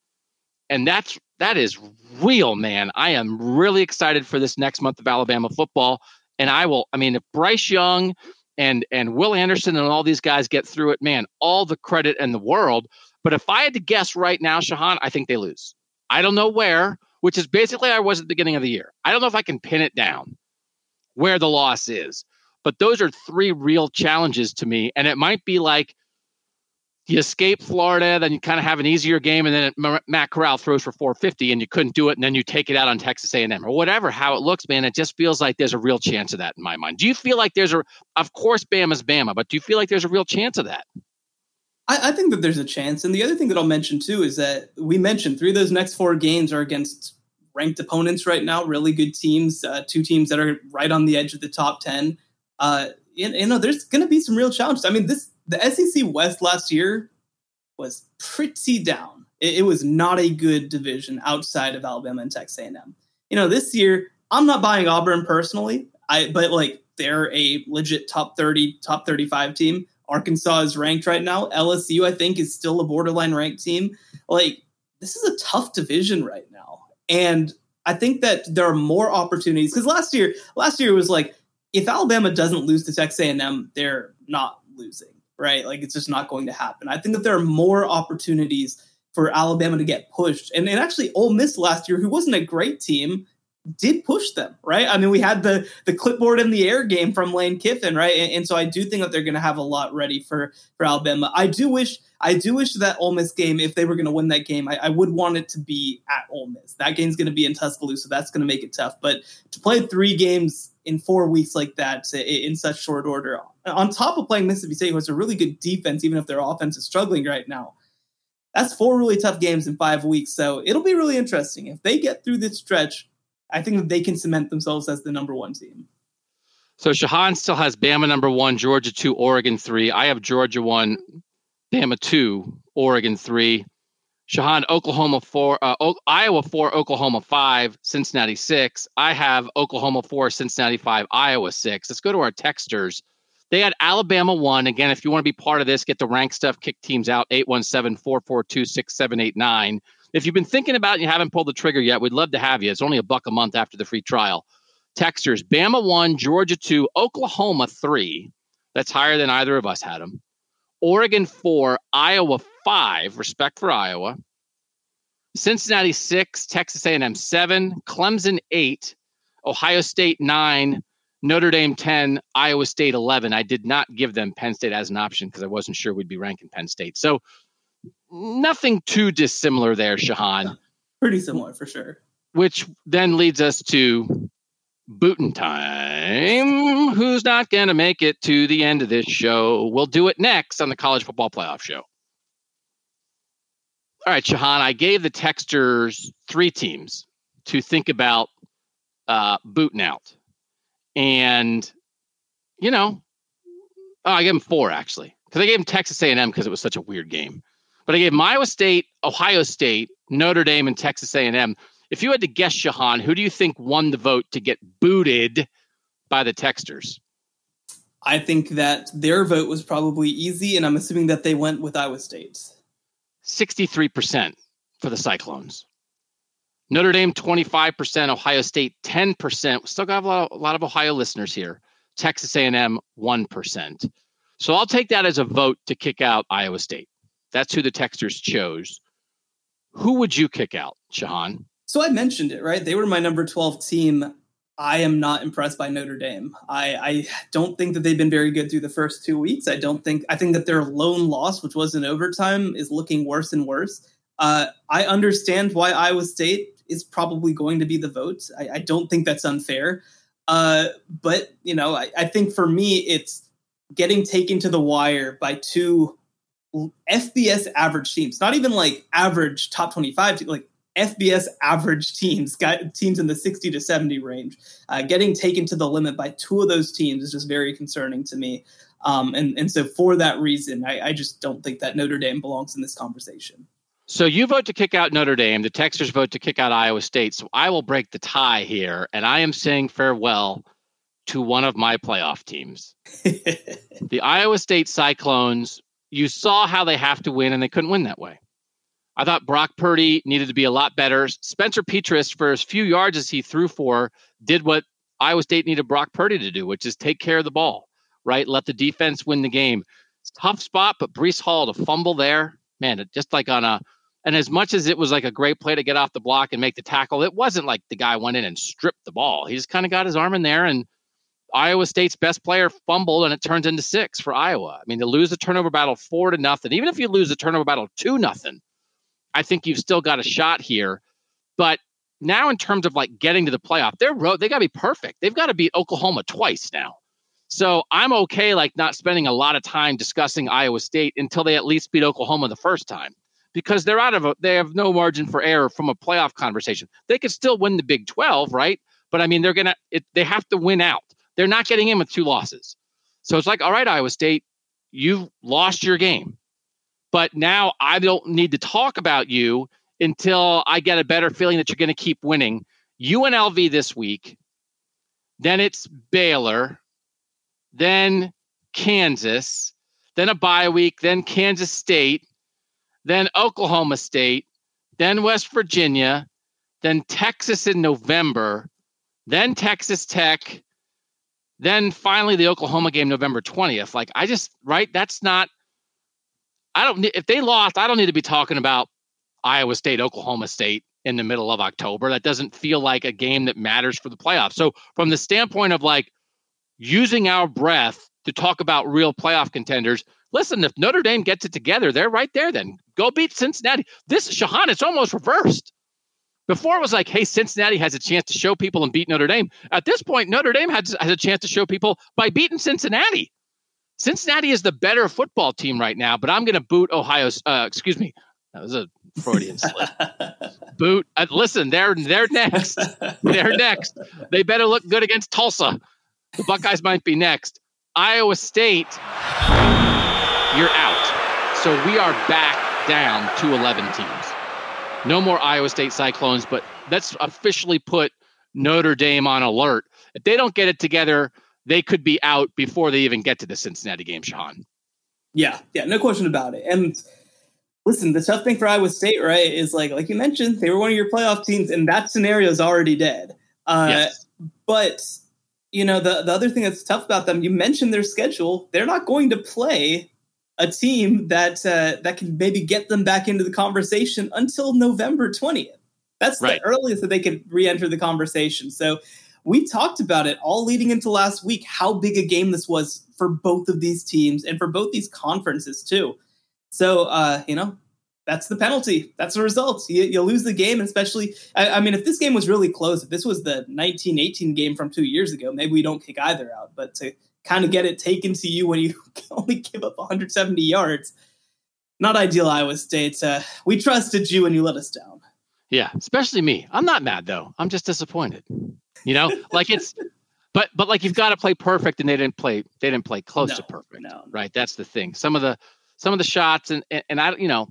And that's that is real, man. I am really excited for this next month of Alabama football. And I will, I mean, if Bryce Young and and Will Anderson and all these guys get through it, man, all the credit in the world. But if I had to guess right now, Shehan, I think they lose. I don't know where, which is basically I was at the beginning of the year. I don't know if I can pin it down where the loss is. But those are three real challenges to me. And it might be like you escape Florida, then you kind of have an easier game, and then Matt Corral throws for 450, and you couldn't do it, and then you take it out on Texas A&M or whatever. How it looks, man, it just feels like there's a real chance of that in my mind. Do you feel like there's a, of course, Bama's Bama, but do you feel like there's a real chance of that? I, I think that there's a chance, and the other thing that I'll mention too is that we mentioned three of those next four games are against ranked opponents right now, really good teams, uh, two teams that are right on the edge of the top ten. Uh, you, you know, there's going to be some real challenges. I mean, this the SEC West last year was pretty down. It, it, was not a good division outside of Alabama and Texas A&M. You know, this year I'm not buying Auburn personally. I but like they're a legit top 30, top 35 team. Arkansas is ranked right now. LSU I think is still a borderline ranked team. Like this is a tough division right now. And I think that there are more opportunities because last year, last year was like if Alabama doesn't lose to Texas A&M, they're not losing right? Like it's just not going to happen. I think that there are more opportunities for Alabama to get pushed. And, and actually, Ole Miss last year, who wasn't a great team, did push them, right? I mean, we had the the clipboard in the air game from Lane Kiffin, right? And, and so I do think that they're going to have a lot ready for for Alabama. I do wish I do wish that Ole Miss game, if they were going to win that game, I, I, would want it to be at Ole Miss. That game's going to be in Tuscaloosa. That's going to make it tough. But to play three games in four weeks like that in such short order, on top of playing Mississippi State, who has a really good defense, even if their offense is struggling right now. That's four really tough games in five weeks. So it'll be really interesting. If they get through this stretch, I think that they can cement themselves as the number one team. So Shehan still has Bama number one, Georgia two, Oregon three. I have Georgia one, Bama two, Oregon three. Shehan, Oklahoma four, uh, o- Iowa four, Oklahoma five, Cincinnati six. I have Oklahoma four, Cincinnati five, Iowa six. Let's go to our texters. They had Alabama one. Again, if you want to be part of this, get the rank stuff, kick teams out 817 442 6789. If you've been thinking about it and you haven't pulled the trigger yet, we'd love to have you. It's only a buck a month after the free trial. Texters, Bama one, Georgia two, Oklahoma three. That's higher than either of us had them. Oregon four, Iowa five. Respect for Iowa. Cincinnati six, Texas A&M seven, Clemson eight, Ohio State nine, Notre Dame 10, Iowa State 11. I did not give them Penn State as an option because I wasn't sure we'd be ranking Penn State. So nothing too dissimilar there, Shehan. Pretty similar for sure. Which then leads us to booting time. Who's not going to make it to the end of this show? We'll do it next on the College Football Playoff Show. All right, Shehan, I gave the texters three teams to think about uh, booting out. And, you know, oh, I gave them four actually, because I gave them Texas A&M because it was such a weird game. But I gave Iowa State, Ohio State, Notre Dame, and Texas A&M. If you had to guess, Shehan, who do you think won the vote to get booted by the texters? I think that their vote was probably easy, and I'm assuming that they went with Iowa State. 63% for the Cyclones. Notre Dame 25%, Ohio State 10%. We still got a lot, of, a lot of Ohio listeners here. Texas A&M 1%. So I'll take that as a vote to kick out Iowa State. That's who the texters chose. Who would you kick out, Shehan? So I mentioned it, right? They were my number 12 team. I am not impressed by Notre Dame. I, I, don't think that they've been very good through the first two weeks. I don't think I think that their lone loss, which was in overtime, is looking worse and worse. Uh, I understand why Iowa State is probably going to be the vote. I, I don't think that's unfair. Uh, but, you know, I, I think for me, it's getting taken to the wire by two FBS average teams, not even like average top 25, like FBS average teams, got teams in the 60 to 70 range. Uh, getting taken to the limit by two of those teams is just very concerning to me. Um, and, and so for that reason, I, I just don't think that Notre Dame belongs in this conversation. So you vote to kick out Notre Dame. The Texters vote to kick out Iowa State. So I will break the tie here, and I am saying farewell to one of my playoff teams. the Iowa State Cyclones, you saw how they have to win, and they couldn't win that way. I thought Brock Purdy needed to be a lot better. Spencer Petras, for as few yards as he threw for, did what Iowa State needed Brock Purdy to do, which is take care of the ball, right? Let the defense win the game. Tough spot, but Breece Hall to fumble there, man, just like on a and as much as it was like a great play to get off the block and make the tackle, it wasn't like the guy went in and stripped the ball. He just kind of got his arm in there and Iowa State's best player fumbled and it turns into six for Iowa. I mean, to lose the turnover battle four to nothing, even if you lose the turnover battle two nothing, I think you've still got a shot here. But now, in terms of like getting to the playoff, they're road, they got to be perfect. They've got to beat Oklahoma twice now. So I'm okay, like not spending a lot of time discussing Iowa State until they at least beat Oklahoma the first time because they're out of a, they have no margin for error from a playoff conversation. They could still win the Big 12, right? But I mean, they're gonna they have to win out. They're not getting in with two losses. So it's like, all right, Iowa State, you've lost your game. But now I don't need to talk about you until I get a better feeling that you're going to keep winning. UNLV this week, then it's Baylor, then Kansas, then a bye week, then Kansas State, then Oklahoma State, then West Virginia, then Texas in November, then Texas Tech, then finally the Oklahoma game November 20th. Like I just right that's not I don't if they lost, I don't need to be talking about Iowa State, Oklahoma State in the middle of October. That doesn't feel like a game that matters for the playoffs. So from the standpoint of like using our breath to talk about real playoff contenders, listen, if Notre Dame gets it together, they're right there then. Go beat Cincinnati. This Shehan, it's almost reversed. Before it was like, hey, Cincinnati has a chance to show people and beat Notre Dame. At this point, Notre Dame has, has a chance to show people by beating Cincinnati. Cincinnati is the better football team right now, but I'm going to boot Ohio. Uh, excuse me, that was a Freudian slip. boot. Uh, listen, they're they're next. they're next. They better look good against Tulsa. The Buckeyes might be next. Iowa State, you're out. So we are back down to 11 teams. No more Iowa State Cyclones, but let's officially put Notre Dame on alert. If they don't get it together, they could be out before they even get to the Cincinnati game, Sean. Yeah, yeah, no question about it. And listen, the tough thing for Iowa State, right, is like like you mentioned, they were one of your playoff teams, and that scenario is already dead. Uh, yes. But you know, the the other thing that's tough about them, you mentioned their schedule. They're not going to play a team that uh, that can maybe get them back into the conversation until November 20th. That's right. the earliest that they can re-enter the conversation. So we talked about it all leading into last week how big a game this was for both of these teams and for both these conferences too. So uh, you know, that's the penalty. That's the result. You, you lose the game, especially. I, I, mean, if this game was really close, if this was the 1918 game from two years ago, maybe we don't kick either out. But to kind of get it taken to you when you only give up 170 yards. Not ideal, Iowa State. Uh, we trusted you and you let us down. Yeah, especially me. I'm not mad though. I'm just disappointed. You know, like it's, but but like you've got to play perfect, and they didn't play. They didn't play close no, to perfect. No. Right. That's the thing. Some of the some of the shots, and and, and I, you know,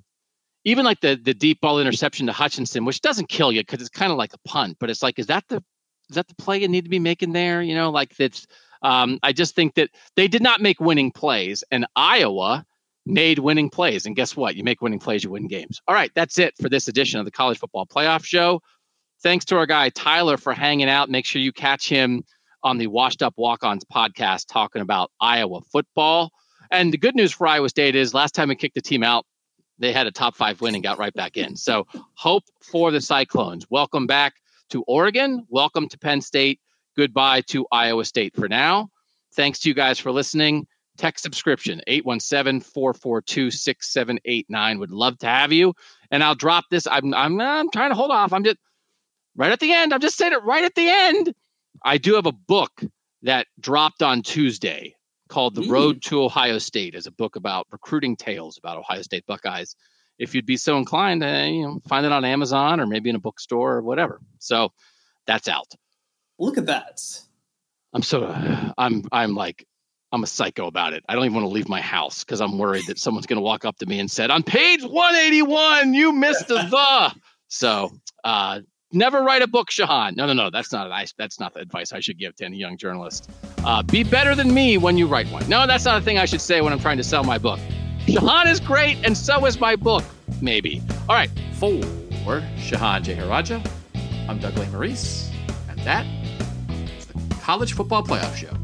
even like the the deep ball interception to Hutchinson, which doesn't kill you because it's kind of like a punt, but it's like, is that the is that the play you need to be making there? You know, like that's um, I just think that they did not make winning plays, and Iowa made winning plays. And guess what? You make winning plays, you win games. All right, that's it for this edition of the College Football Playoff Show. Thanks to our guy Tyler for hanging out. Make sure you catch him on the Washed Up Walk Ons podcast talking about Iowa football. And the good news for Iowa State is last time we kicked the team out, they had a top five win and got right back in. So hope for the Cyclones. Welcome back to Oregon. Welcome to Penn State goodbye to Iowa State for now. Thanks to you guys for listening. Tech subscription 817 442 6789. Would love to have you. And I'll drop this. I'm, I'm, I'm trying to hold off. I'm just right at the end. I'm just saying it right at the end. I do have a book that dropped on Tuesday called The. Road to Ohio State as a book about recruiting tales about Ohio State Buckeyes. If you'd be so inclined, uh, you know, find it on Amazon or maybe in a bookstore or whatever. So that's out. Look at that. I'm so I'm I'm like I'm a psycho about it. I don't even want to leave my house because I'm worried that someone's going to walk up to me and said, "On page 181, you missed the the." So, uh, never write a book, Shehan. No, no, no. That's not advice. That's not the advice I should give to any young journalist. Uh, be better than me when you write one. No, that's not a thing I should say when I'm trying to sell my book. Shehan is great, and so is my book. Maybe. All right. For Shehan Jeyarajah, I'm Doug Lesmerises, and that is the College Football Playoff Show.